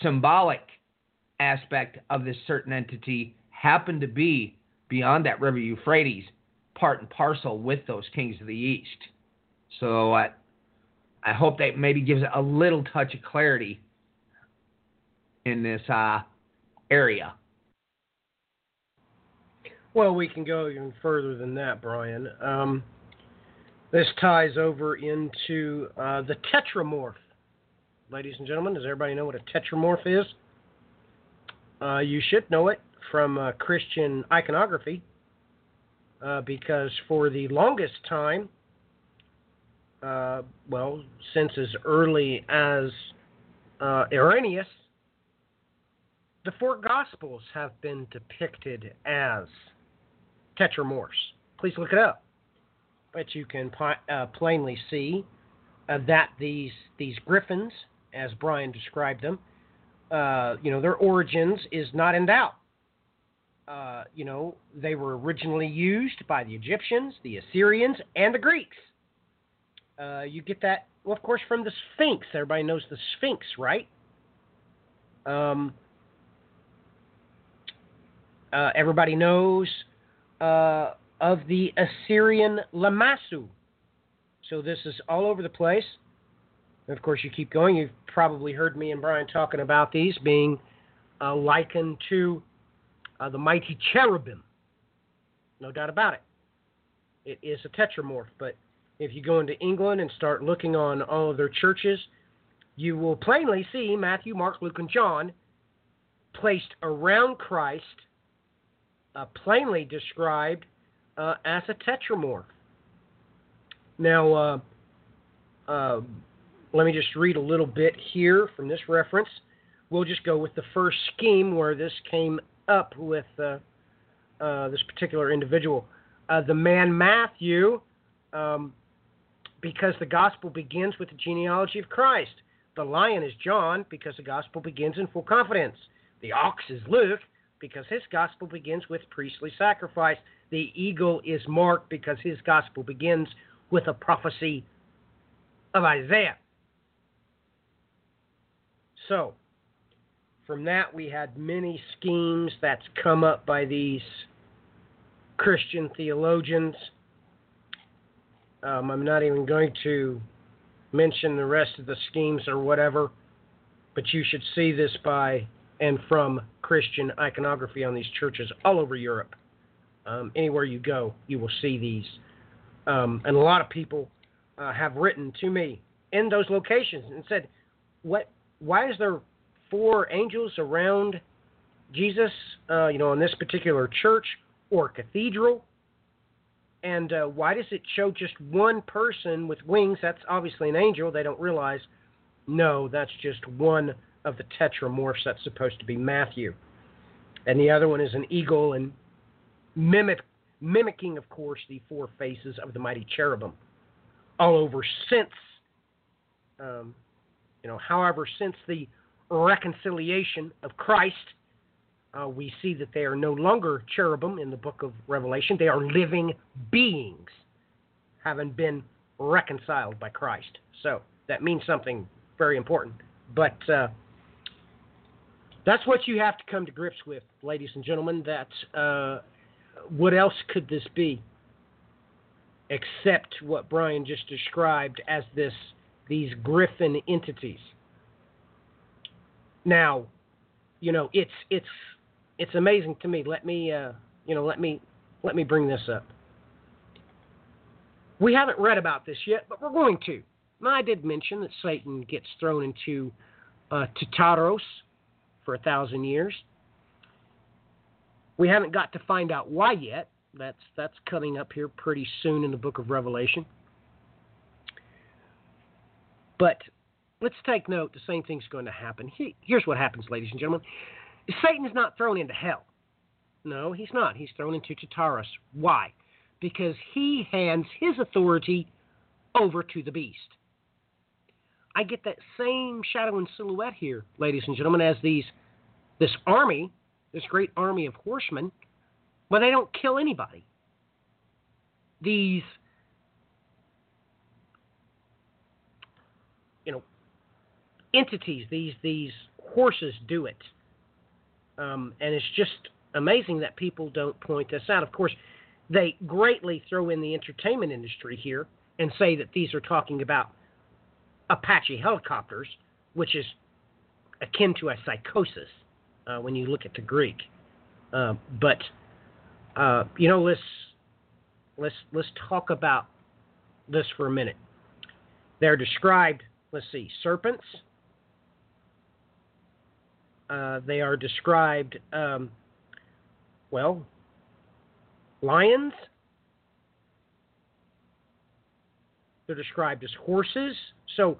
symbolic aspect of this certain entity happened to be beyond that river Euphrates part and parcel with those kings of the east. So I, I hope that maybe gives a little touch of clarity in this uh, area. Well, we can go even further than that, Brian. Um, this ties over into uh, the tetramorph. Ladies and gentlemen, does everybody know what a tetramorph is? Uh, you should know it from uh, Christian iconography uh, because for the longest time, uh, well, since as early as uh, Irenaeus, the four Gospels have been depicted as tetramorphs. Please look it up. But you can uh, plainly see uh, that these these griffins, as Brian described them, uh, you know, their origins is not in doubt. Uh, you know, they were originally used by the Egyptians, the Assyrians, and the Greeks. Uh, you get that, well, of course, from the Sphinx. Everybody knows the Sphinx, right? Um, uh, everybody knows of the Assyrian Lamassu. So this is all over the place. And of course, you keep going. You've probably heard me and Brian talking about these being uh, likened to uh, the mighty cherubim. No doubt about it. It is a tetramorph. But if you go into England and start looking on all of their churches, you will plainly see Matthew, Mark, Luke, and John placed around Christ, uh, plainly described uh, as a tetramorph. Now, uh, uh, let me just read a little bit here from this reference. We'll just go with the first scheme where this came up with uh, uh, this particular individual. Uh, the man Matthew, um, because the gospel begins with the genealogy of Christ. The lion is John, because the gospel begins in full confidence. The ox is Luke, because his gospel begins with priestly sacrifice. The eagle is Mark because his gospel begins with a prophecy of Isaiah. So, from that, we had many schemes that's come up by these Christian theologians. Um, I'm not even going to mention the rest of the schemes or whatever, but you should see this by and from Christian iconography on these churches all over Europe. Um, anywhere you go, you will see these. Um, and a lot of people uh, have written to me in those locations and said, "What? Why is there four angels around Jesus? Uh, you know, in this particular church or cathedral? And uh, why does it show just one person with wings? That's obviously an angel. They don't realize. No, that's just one of the tetramorphs. That's supposed to be Matthew, and the other one is an eagle and mimic mimicking, of course, the four faces of the mighty cherubim, all over since, um, you know, however, since the reconciliation of Christ, uh, we see that they are no longer cherubim in the book of Revelation. They are living beings, having been reconciled by Christ. So that means something very important. But uh, that's what you have to come to grips with, ladies and gentlemen. That uh, what else could this be except what Brian just described as this these griffin entities? Now, you know, it's it's it's amazing to me. Let me uh, you know, let me let me bring this up. We haven't read about this yet, but we're going to. Now, I did mention that Satan gets thrown into uh, Tartarus for a thousand years. We haven't got to find out why yet. That's that's coming up here pretty soon in the book of Revelation. But let's take note the same thing's going to happen. He, here's what happens, ladies and gentlemen. Satan is not thrown into hell. No, he's not. He's thrown into Tartarus. Why? Because he hands his authority over to the beast. I get that same shadow and silhouette here, ladies and gentlemen, as these this army this great army of horsemen, but they don't kill anybody. These, you know, entities, these these horses do it, um, and it's just amazing that people don't point this out. Of course, they greatly throw in the entertainment industry here and say that these are talking about Apache helicopters, which is akin to a psychosis uh, when you look at the Greek. Uh, but uh, you know, let's let's let's talk about this for a minute. They're described. Let's see, serpents. Uh, they are described. Um, well, lions. They're described as horses. So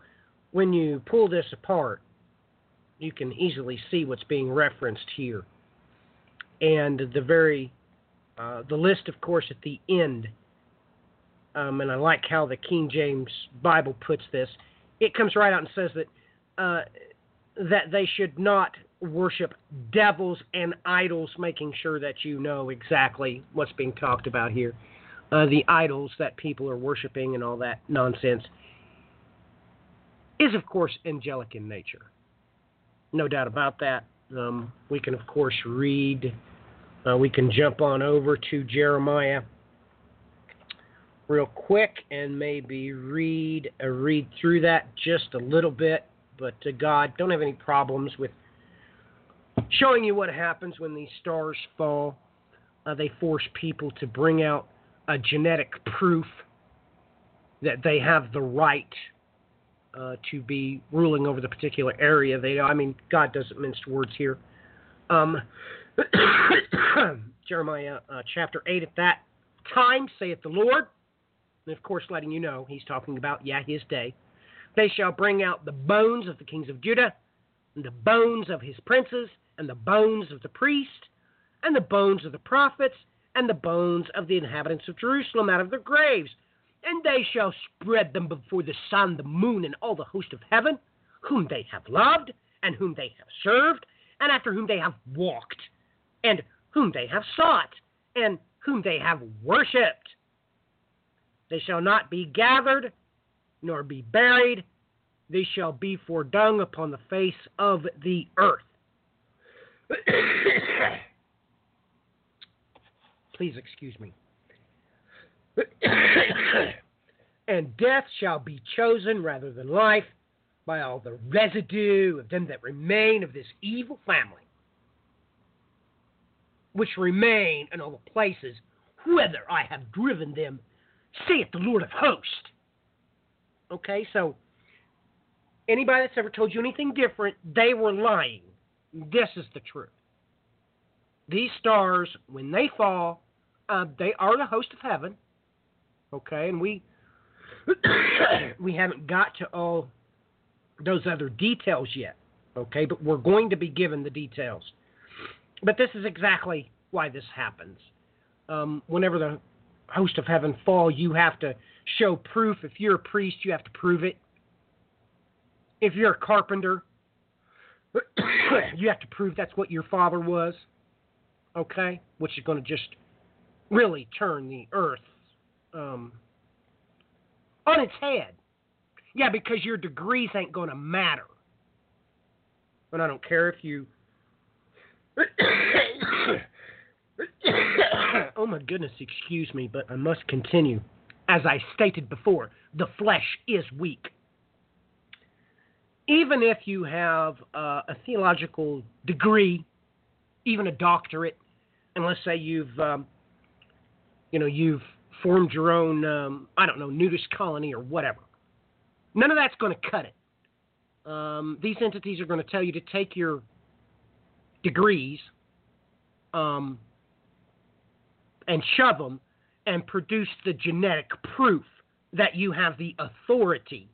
when you pull this apart, you can easily see what's being referenced here. And the very, uh, the list, of course, at the end, um, and I like how the King James Bible puts this. It comes right out and says that uh, that they should not worship devils and idols, making sure that you know exactly what's being talked about here. Uh, the idols that people are worshiping and all that nonsense is, of course, angelic in nature. No doubt about that. Um, we can, of course, read. Uh, we can jump on over to Jeremiah real quick and maybe read uh, read through that just a little bit. But to God, don't have any problems with showing you what happens when these stars fall. Uh, they force people to bring out a genetic proof that they have the right uh, to be ruling over the particular area. They, I mean, God doesn't mince words here. Um, [coughs] Jeremiah uh, chapter 8 at that time, saith the Lord, and of course, letting you know he's talking about, yeah, his day. They shall bring out the bones of the kings of Judah, and the bones of his princes, and the bones of the priest, and the bones of the prophets, and the bones of the inhabitants of Jerusalem out of their graves. And they shall spread them before the sun, the moon, and all the host of heaven, whom they have loved, and whom they have served, and after whom they have walked, and whom they have sought, and whom they have worshipped. They shall not be gathered, nor be buried. They shall be for dung upon the face of the earth. [coughs] Please excuse me. [coughs] and death shall be chosen rather than life by all the residue of them that remain of this evil family, which remain in all the places whither I have driven them, saith the Lord of hosts. Okay, so anybody that's ever told you anything different, they were lying. This is the truth. These stars, when they fall, uh, they are the host of heaven. Okay, and we [coughs] we haven't got to all those other details yet. Okay, but we're going to be given the details. But this is exactly why this happens. Um, whenever the host of heaven fall, you have to show proof. If you're a priest, you have to prove it. If you're a carpenter, [coughs] you have to prove that's what your father was. Okay, which is going to just really turn the earth um, on its head. Yeah, because your degrees ain't going to matter. And I don't care if you. [coughs] oh my goodness, excuse me, but I must continue. As I stated before, the flesh is weak. Even if you have uh, a theological degree, even a doctorate, and let's say you've, um, you know, you've formed your own, um, I don't know, nudist colony or whatever. None of that's going to cut it. Um, these entities are going to tell you to take your degrees um, and shove them and produce the genetic proof that you have the authority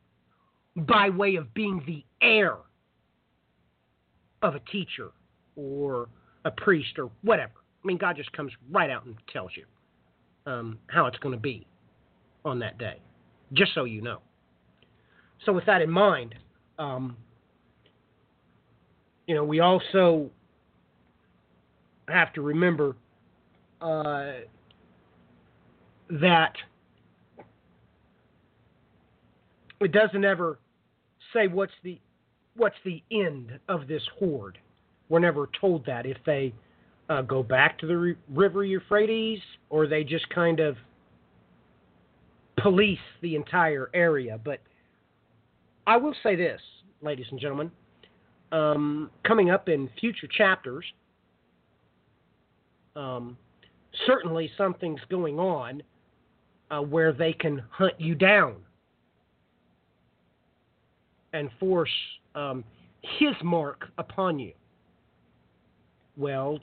by way of being the heir of a teacher or a priest or whatever. I mean, God just comes right out and tells you um, how it's going to be on that day, just so you know. So, with that in mind, um, you know, we also have to remember uh, that it doesn't ever say what's the what's the end of this horde. We're never told that if they uh, go back to the ri- river Euphrates, or they just kind of police the entire area. But I will say this, ladies and gentlemen, um, coming up in future chapters, um, certainly something's going on uh, where they can hunt you down and force um, his mark upon you. Well,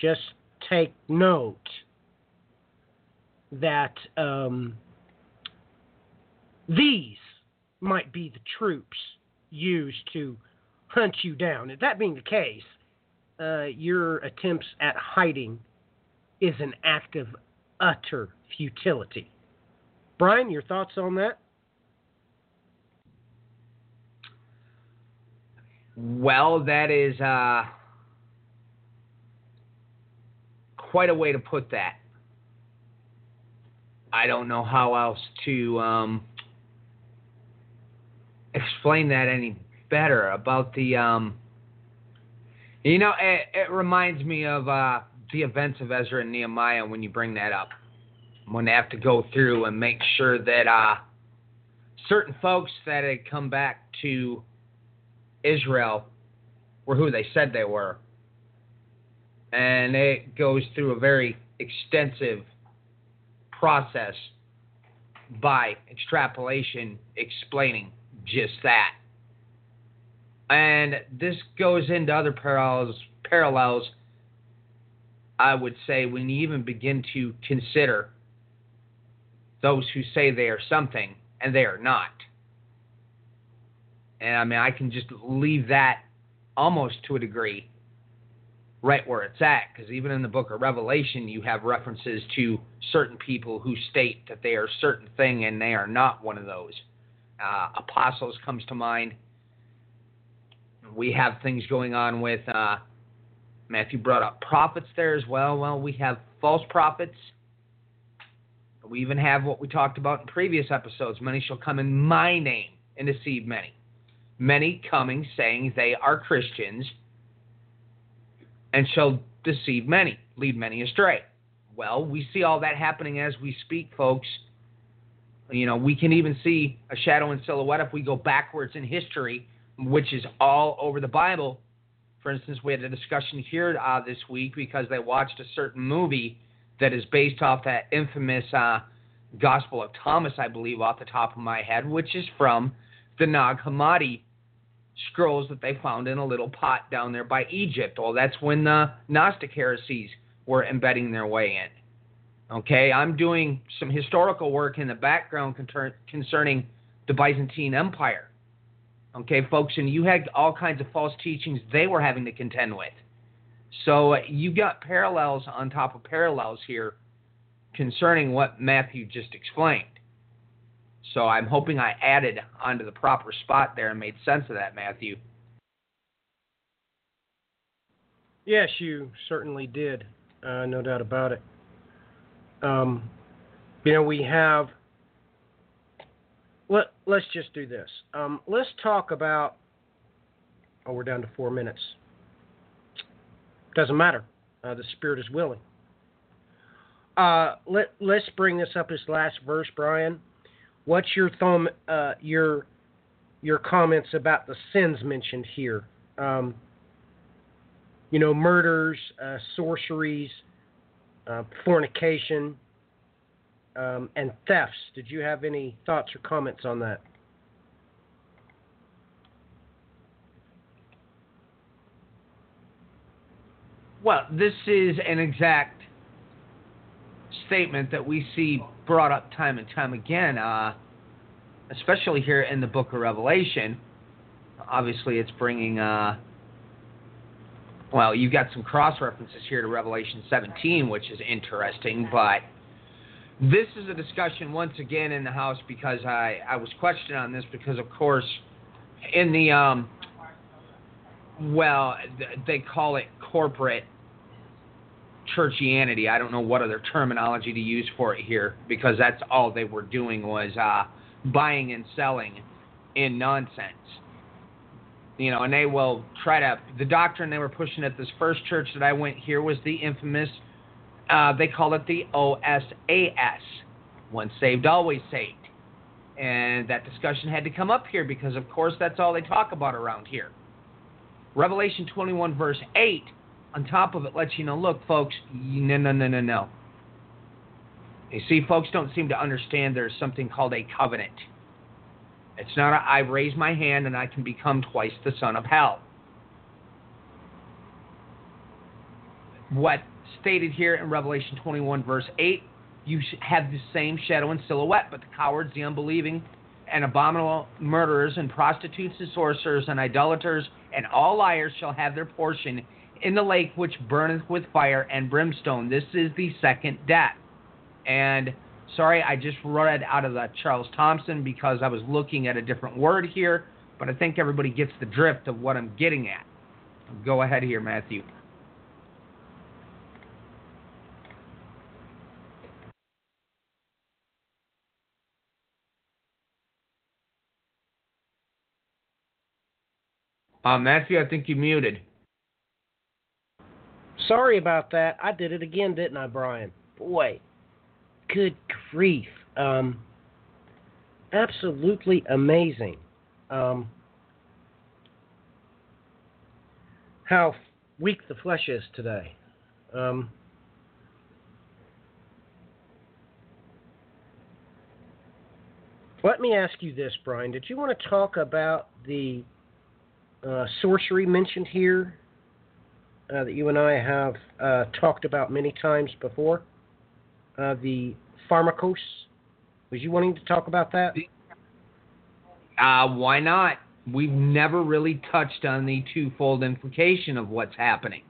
just take note that um, these might be the troops used to hunt you down. If that being the case, uh, your attempts at hiding is an act of utter futility. Brian, your thoughts on that? Well, that is uh, quite a way to put that. I don't know how else to um, explain that any better about the. Um, you know, it, it reminds me of uh, the events of Ezra and Nehemiah when you bring that up. When they have to go through and make sure that uh, certain folks that had come back to Israel were who they said they were. And it goes through a very extensive process by extrapolation explaining just that. And this goes into other parallels parallels I would say when you even begin to consider those who say they are something and they are not. And I mean, I can just leave that almost to a degree right where it's at, because even in the book of Revelation, you have references to certain people who state that they are a certain thing and they are not one of those. Uh, apostles comes to mind. We have things going on with, uh, Matthew brought up prophets there as well. Well, we have false prophets. We even have what we talked about in previous episodes. Many shall come in my name and deceive many many coming saying they are Christians and shall deceive many, lead many astray. Well, we see all that happening as we speak, folks. You know, we can even see a shadow and silhouette if we go backwards in history, which is all over the Bible. For instance, we had a discussion here uh, this week because they watched a certain movie that is based off that infamous uh, Gospel of Thomas, I believe, off the top of my head, which is from the Nag Hammadi scrolls that they found in a little pot down there by Egypt. Well, that's when the Gnostic heresies were embedding their way in. Okay, I'm doing some historical work in the background concerning the Byzantine Empire. Okay, folks, and you had all kinds of false teachings they were having to contend with. So uh, you got parallels on top of parallels here concerning what Matthew just explained. So I'm hoping I added onto the proper spot there and made sense of that, Matthew. Yes, you certainly did. Uh, no doubt about it. Um, you know, we have. Let Let's just do this. Um, let's talk about. Oh, we're down to four minutes. Doesn't matter. Uh, the spirit is willing. Uh, let Let's bring this up. This last verse, Brian. What's your thumb, uh, your your comments about the sins mentioned here? Um, you know, murders, uh, sorceries, uh, fornication, um, and thefts. Did you have any thoughts or comments on that? Well, this is an exact statement that we see brought up time and time again, uh, especially here in the book of Revelation. Obviously, it's bringing, uh, well, you've got some cross references here to Revelation 17, which is interesting, but this is a discussion once again in the House because I, I was questioned on this because, of course, in the, um, well, they call it corporate churchianity. I don't know what other terminology to use for it here because that's all they were doing was uh, buying and selling in nonsense. you know, and they will try to. The doctrine they were pushing at this first church that I went here was the infamous. Uh, they call it the OSAS, once saved, always saved, and that discussion had to come up here because, of course, that's all they talk about around here. Revelation 21 verse 8, on top of it, lets you know, look, folks, no, no, no, no, no. You see, folks don't seem to understand there's something called a covenant. It's not a, I raise my hand and I can become twice the son of hell. What stated here in Revelation 21, verse 8, you have the same shadow and silhouette, but the cowards, the unbelieving, and abominable murderers, and prostitutes, and sorcerers, and idolaters, and all liars shall have their portion in the lake which burneth with fire and brimstone. This is the second death. And sorry, I just read out of the Charles Thomson because I was looking at a different word here, but I think everybody gets the drift of what I'm getting at. Go ahead here, Matthew. Uh, Matthew, I think you muted. Sorry about that. I did it again, didn't I, Brian? Boy, good grief. Um, absolutely amazing. Um, how weak the flesh is today. Um, let me ask you this, Brian. Did you want to talk about the uh, sorcery mentioned here uh, that you and I have uh, talked about many times before? Uh, the pharmacos. Was you wanting to talk about that? Uh, why not? We've never really touched on the twofold implication of what's happening.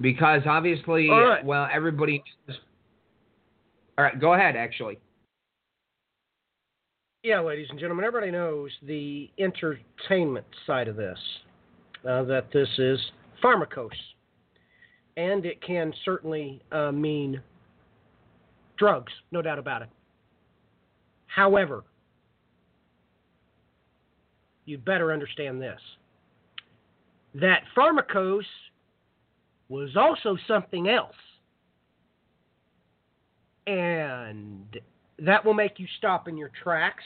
Because obviously, right. well, everybody. All right, go ahead, actually. Yeah, ladies and gentlemen, everybody knows the entertainment side of this. Uh, that this is pharmacos, and it can certainly uh, mean drugs, no doubt about it. However, you'd better understand this: that pharmacos was also something else, and that will make you stop in your tracks.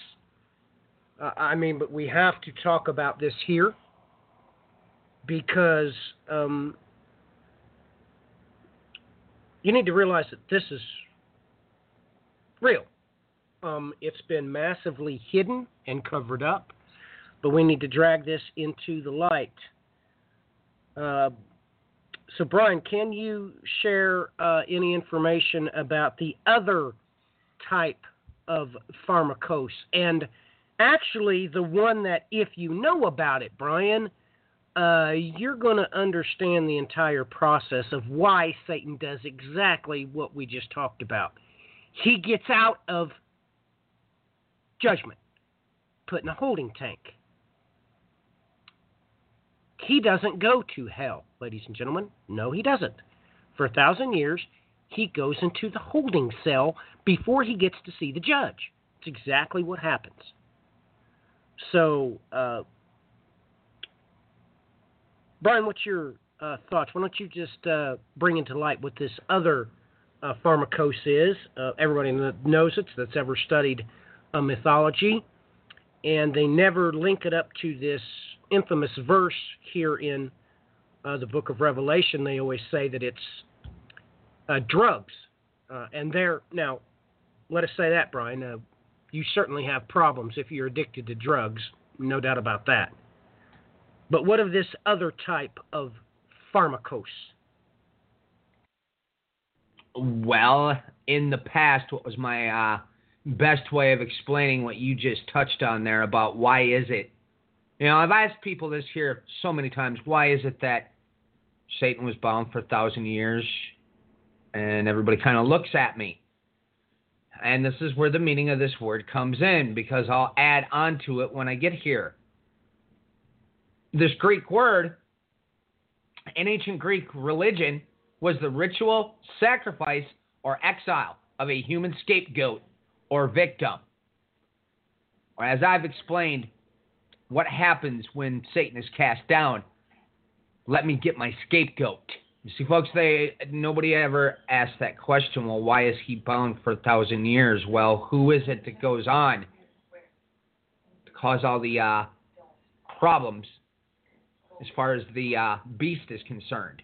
Uh, I mean, but we have to talk about this here because um, you need to realize that this is real. Um, it's been massively hidden and covered up, but we need to drag this into the light. Uh, so, Brian, can you share uh, any information about the other type of pharmacos? And actually, the one that, if you know about it, Brian, uh, you're going to understand the entire process of why Satan does exactly what we just talked about. He gets out of judgment, put in a holding tank. He doesn't go to hell, ladies and gentlemen. No, he doesn't. For a thousand years, he goes into the holding cell before he gets to see the judge. It's exactly what happens. So, uh, Brian, what's your uh, thoughts? Why don't you just uh, bring into light what this other uh, pharmacos is? Uh, everybody kn- knows it that's ever studied uh, mythology, and they never link it up to this infamous verse here in uh, the book of Revelation. They always say that it's drugs, and they're now. Let us say that, Brian. You certainly have problems if you're addicted to drugs, no doubt about that. But what of this other type of pharmacos? Well, in the past, what was my uh, best way of explaining what you just touched on there about why is it? You know, I've asked people this here so many times. Why is it that Satan was bound for a thousand years? And everybody kind of looks at me. And this is where the meaning of this word comes in because I'll add on to it when I get here. This Greek word in ancient Greek religion was the ritual sacrifice or exile of a human scapegoat or victim. Or as I've explained, what happens when Satan is cast down? Let me get my scapegoat. You see, folks, they nobody ever asked that question. Well, why is he bound for a thousand years? Well, who is it that goes on to cause all the uh, problems as far as the uh, beast is concerned?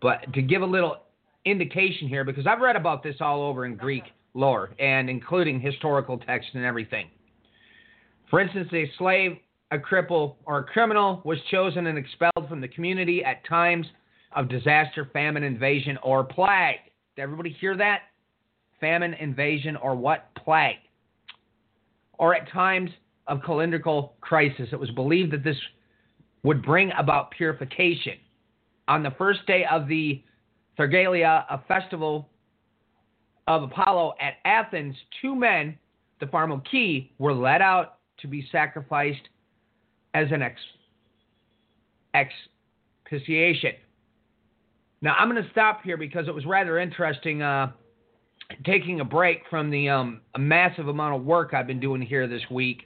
But to give a little indication here, because I've read about this all over in Greek lore and including historical texts and everything. For instance, a slave, a cripple, or a criminal was chosen and expelled from the community at times of disaster, famine, invasion, or plague. Did everybody hear that? Famine, invasion, or what? Plague. Or at times of calendrical crisis. It was believed that this would bring about purification. On the first day of the Thargelia, a festival of Apollo at Athens, two men, the Pharmaci, were led out to be sacrificed as an ex, expiation. Now, I'm going to stop here because it was rather interesting uh, taking a break from the um, massive amount of work I've been doing here this week.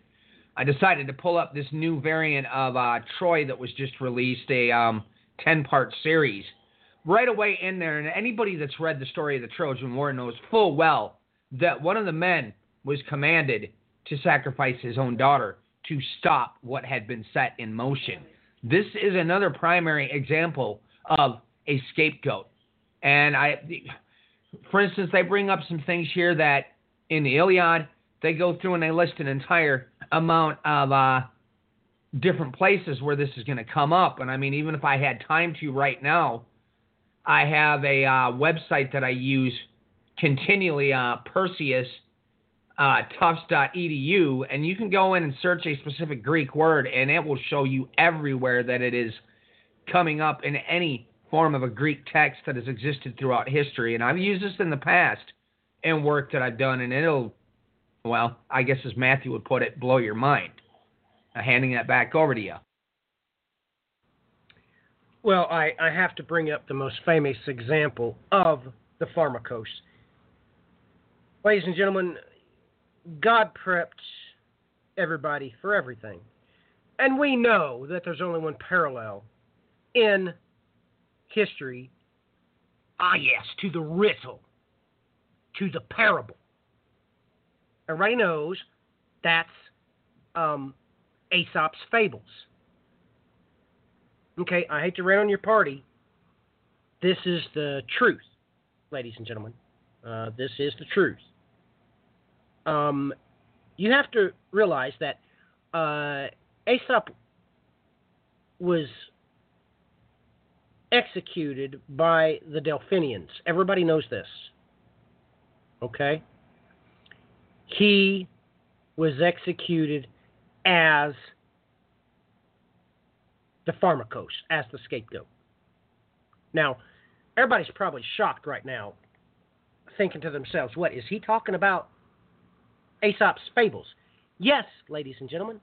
I decided to pull up this new variant of uh, Troy that was just released, a um, 10 part series. Right away in there, and anybody that's read the story of the Trojan War knows full well that one of the men was commanded to sacrifice his own daughter to stop what had been set in motion. This is another primary example of a scapegoat. And I, for instance, they bring up some things here that in the Iliad, they go through and they list an entire amount of uh, different places where this is going to come up. And I mean, even if I had time to right now, I have a uh, website that I use continually, uh, Perseus. Uh, tufts.edu, and you can go in and search a specific Greek word, and it will show you everywhere that it is coming up in any form of a Greek text that has existed throughout history. And I've used this in the past in work that I've done, and it'll, well, I guess as Matthew would put it, blow your mind. Now, handing that back over to you. Well, I, I have to bring up the most famous example of the pharmacos. Ladies and gentlemen, God prepped everybody for everything. And we know that there's only one parallel in history. Ah, yes, to the riddle, to the parable. Everybody knows that's um, Aesop's fables. Okay, I hate to rain on your party. This is the truth, ladies and gentlemen. Uh, this is the truth. Um, you have to realize that uh, Aesop was executed by the Delphinians. Everybody knows this. Okay? He was executed as the pharmacos, as the scapegoat. Now, everybody's probably shocked right now, thinking to themselves, what, is he talking about Aesop's fables? Yes, ladies and gentlemen.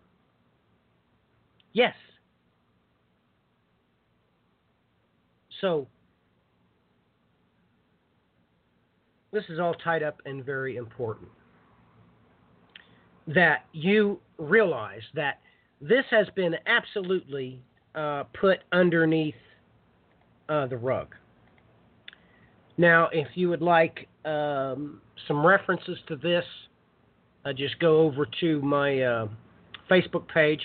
Yes. So, this is all tied up and very important. That you realize that this has been absolutely uh, put underneath uh, the rug. Now, if you would like um, some references to this, uh, just go over to my uh, Facebook page.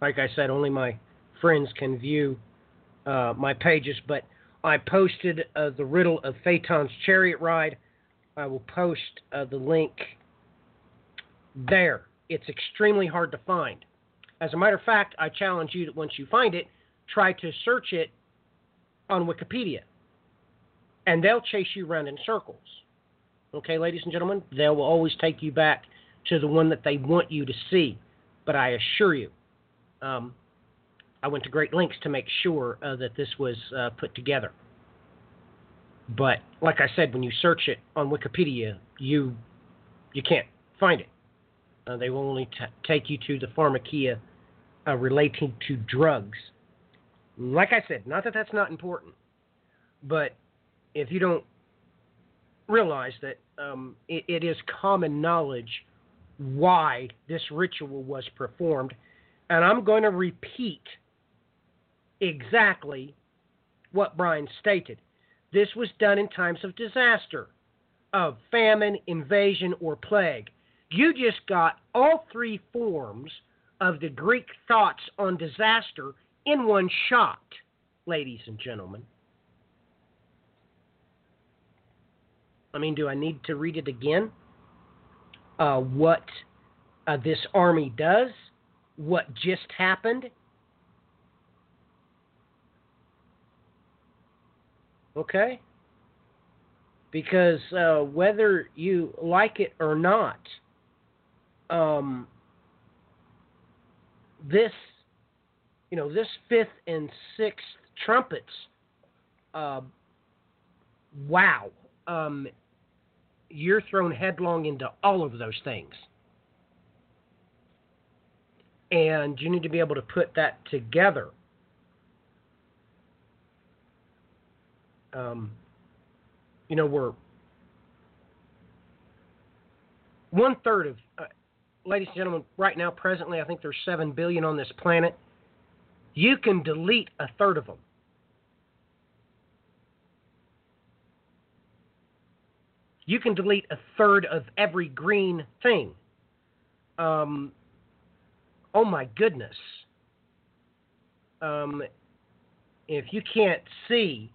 Like I said, only my friends can view uh, my pages, but I posted uh, the riddle of Phaeton's chariot ride. I will post the link there. It's extremely hard to find. As a matter of fact, I challenge you that once you find it, try to search it on Wikipedia, and they'll chase you around in circles. Okay, ladies and gentlemen, they will always take you back to the one that they want you to see. But I assure you, um, I went to great lengths to make sure uh, that this was uh, put together. But like I said, when you search it on Wikipedia, you you can't find it. Uh, they will only t- take you to the pharmakia uh, relating to drugs. Like I said, not that that's not important, but if you don't realize that um, it, it is common knowledge why this ritual was performed, And I'm going to repeat exactly what Brian stated. This was done in times of disaster, of famine, invasion, or plague. You just got all three forms of the Greek thoughts on disaster in one shot, ladies and gentlemen. I mean, do I need to read it again? Uh, what uh, this army does, what just happened. Okay? Because uh, whether you like it or not, um, this, you know, this fifth and sixth trumpets, uh, wow. Um, you're thrown headlong into all of those things. And you need to be able to put that together. Um, you know, we're one third of, uh, ladies and gentlemen, right now, presently, I think there's 7 billion on this planet. You can delete a third of them. you can delete a third of every green thing. Um, oh my goodness. Um, if you can't see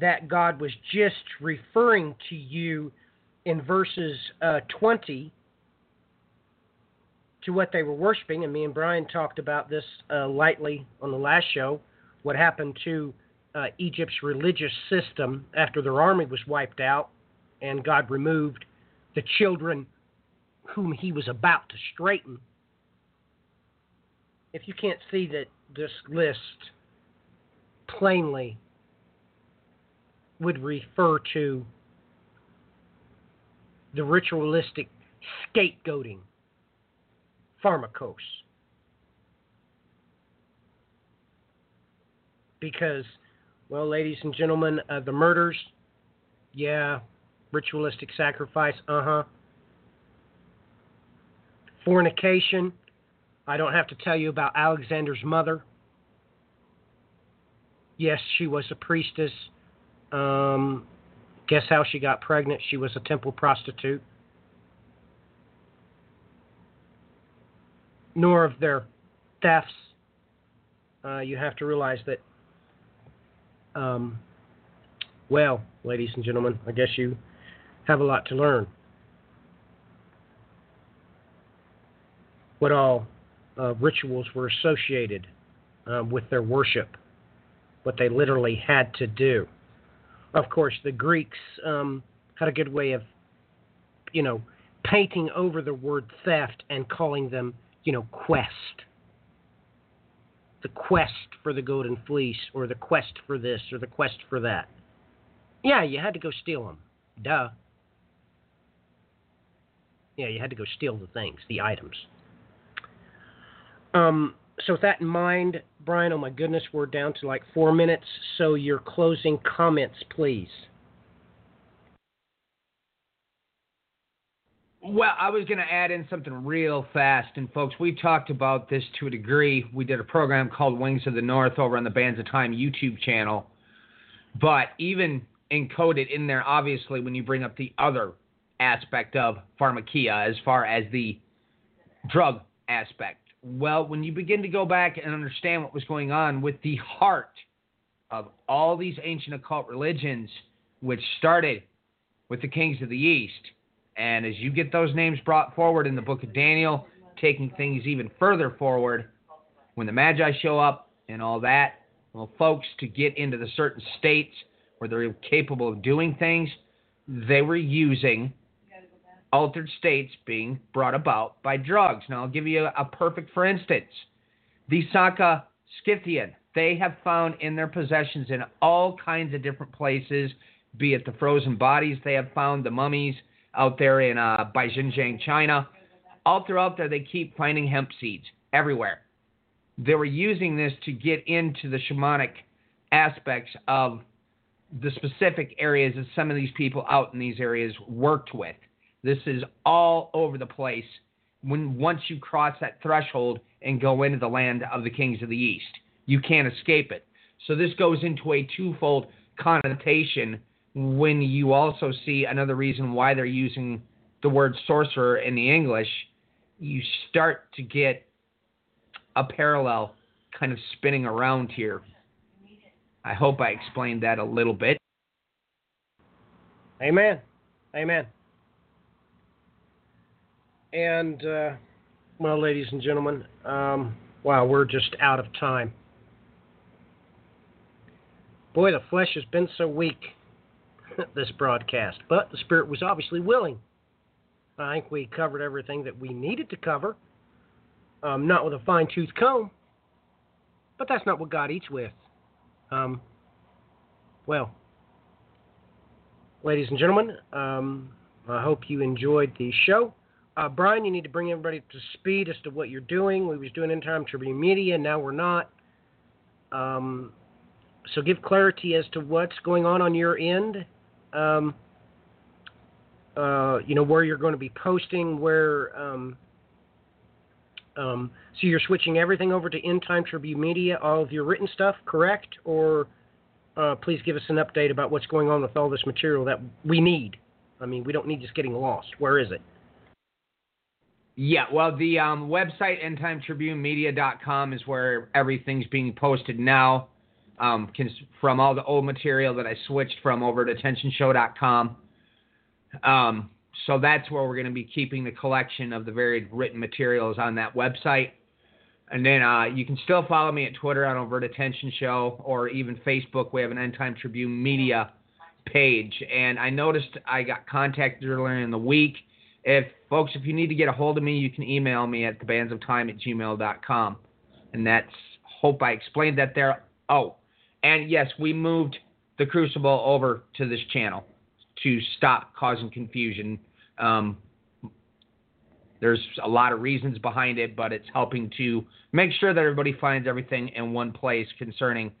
that God was just referring to you in verses uh, 20 to what they were worshiping, and me and Brian talked about this uh, lightly on the last show, what happened to uh, Egypt's religious system after their army was wiped out and God removed the children whom he was about to straighten. If you can't see that this list plainly would refer to the ritualistic scapegoating pharmacos. Because, well, ladies and gentlemen, uh, the murders, yeah, ritualistic sacrifice, uh huh. Fornication, I don't have to tell you about Alexander's mother. Yes, she was a priestess. Um, guess how she got pregnant? She was a temple prostitute. Nor of their thefts. Uh, you have to realize that, um, well, ladies and gentlemen, I guess you have a lot to learn. What all uh, rituals were associated uh, with their worship, what they literally had to do. Of course, the Greeks um, had a good way of, you know, painting over the word theft and calling them, you know, quest. The quest for the golden fleece, or the quest for this, or the quest for that. Yeah, you had to go steal them. Duh. Yeah, you had to go steal the things, the items. Um, so with that in mind, Brian, oh my goodness, we're down to like four minutes. So your closing comments, please. Well, I was going to add in something real fast. And, folks, we talked about this to a degree. We did a program called Wings of the North over on the Bands of Time YouTube channel. But even encoded in there, obviously, when you bring up the other aspect of pharmakia as far as the drug aspect. Well, when you begin to go back and understand what was going on with the heart of all these ancient occult religions, which started with the kings of the East, and as you get those names brought forward in the book of Daniel, taking things even further forward, when the Magi show up and all that, well, folks, to get into the certain states where they're capable of doing things, they were using altered states being brought about by drugs. Now, I'll give you a, a perfect for instance. The Saka Scythian, they have found in their possessions in all kinds of different places, be it the frozen bodies they have found, the mummies out there in uh, by China. All throughout there, they keep finding hemp seeds everywhere. They were using this to get into the shamanic aspects of the specific areas that some of these people out in these areas worked with. This is all over the place. when once you cross that threshold and go into the land of the kings of the east. You can't escape it. So this goes into a twofold connotation when you also see another reason why they're using the word sorcerer in the English. You start to get a parallel kind of spinning around here. I hope I explained that a little bit. Amen. Amen. And, uh, well, ladies and gentlemen, um, wow, we're just out of time. Boy, the flesh has been so weak [laughs] this broadcast, but the spirit was obviously willing. I think we covered everything that we needed to cover. Um, not with a fine tooth comb, but that's not what God eats with. Um, well, ladies and gentlemen, um, I hope you enjoyed the show. Uh, Brian, you need to bring everybody to speed as to what you're doing. We was doing End Time Tribune Media, now we're not. Um, so give clarity as to what's going on on your end. Um, uh, you know where you're going to be posting, where. Um, um, so you're switching everything over to End Time Tribune Media, all of your written stuff, correct? Or uh, please give us an update about what's going on with all this material that we need. I mean, we don't need just getting lost. Where is it? Yeah, well, the um, website endtimetribunemedia.com is where everything's being posted now. Um, from all the old material that I switched from over to attentionshow.com. Um, so that's where we're going to be keeping the collection of the varied written materials on that website. And then uh, you can still follow me at Twitter on Overt Attention Show or even Facebook. We have an End Time Tribune Media page. And I noticed I got contacted earlier in the week. If folks, if you need to get a hold of me, you can email me at thebandsofTime at gmail.com. And that's hope I explained that there. Oh, and yes, we moved the Crucible over to this channel to stop causing confusion. Um, there's a lot of reasons behind it, but it's helping to make sure that everybody finds everything in one place concerning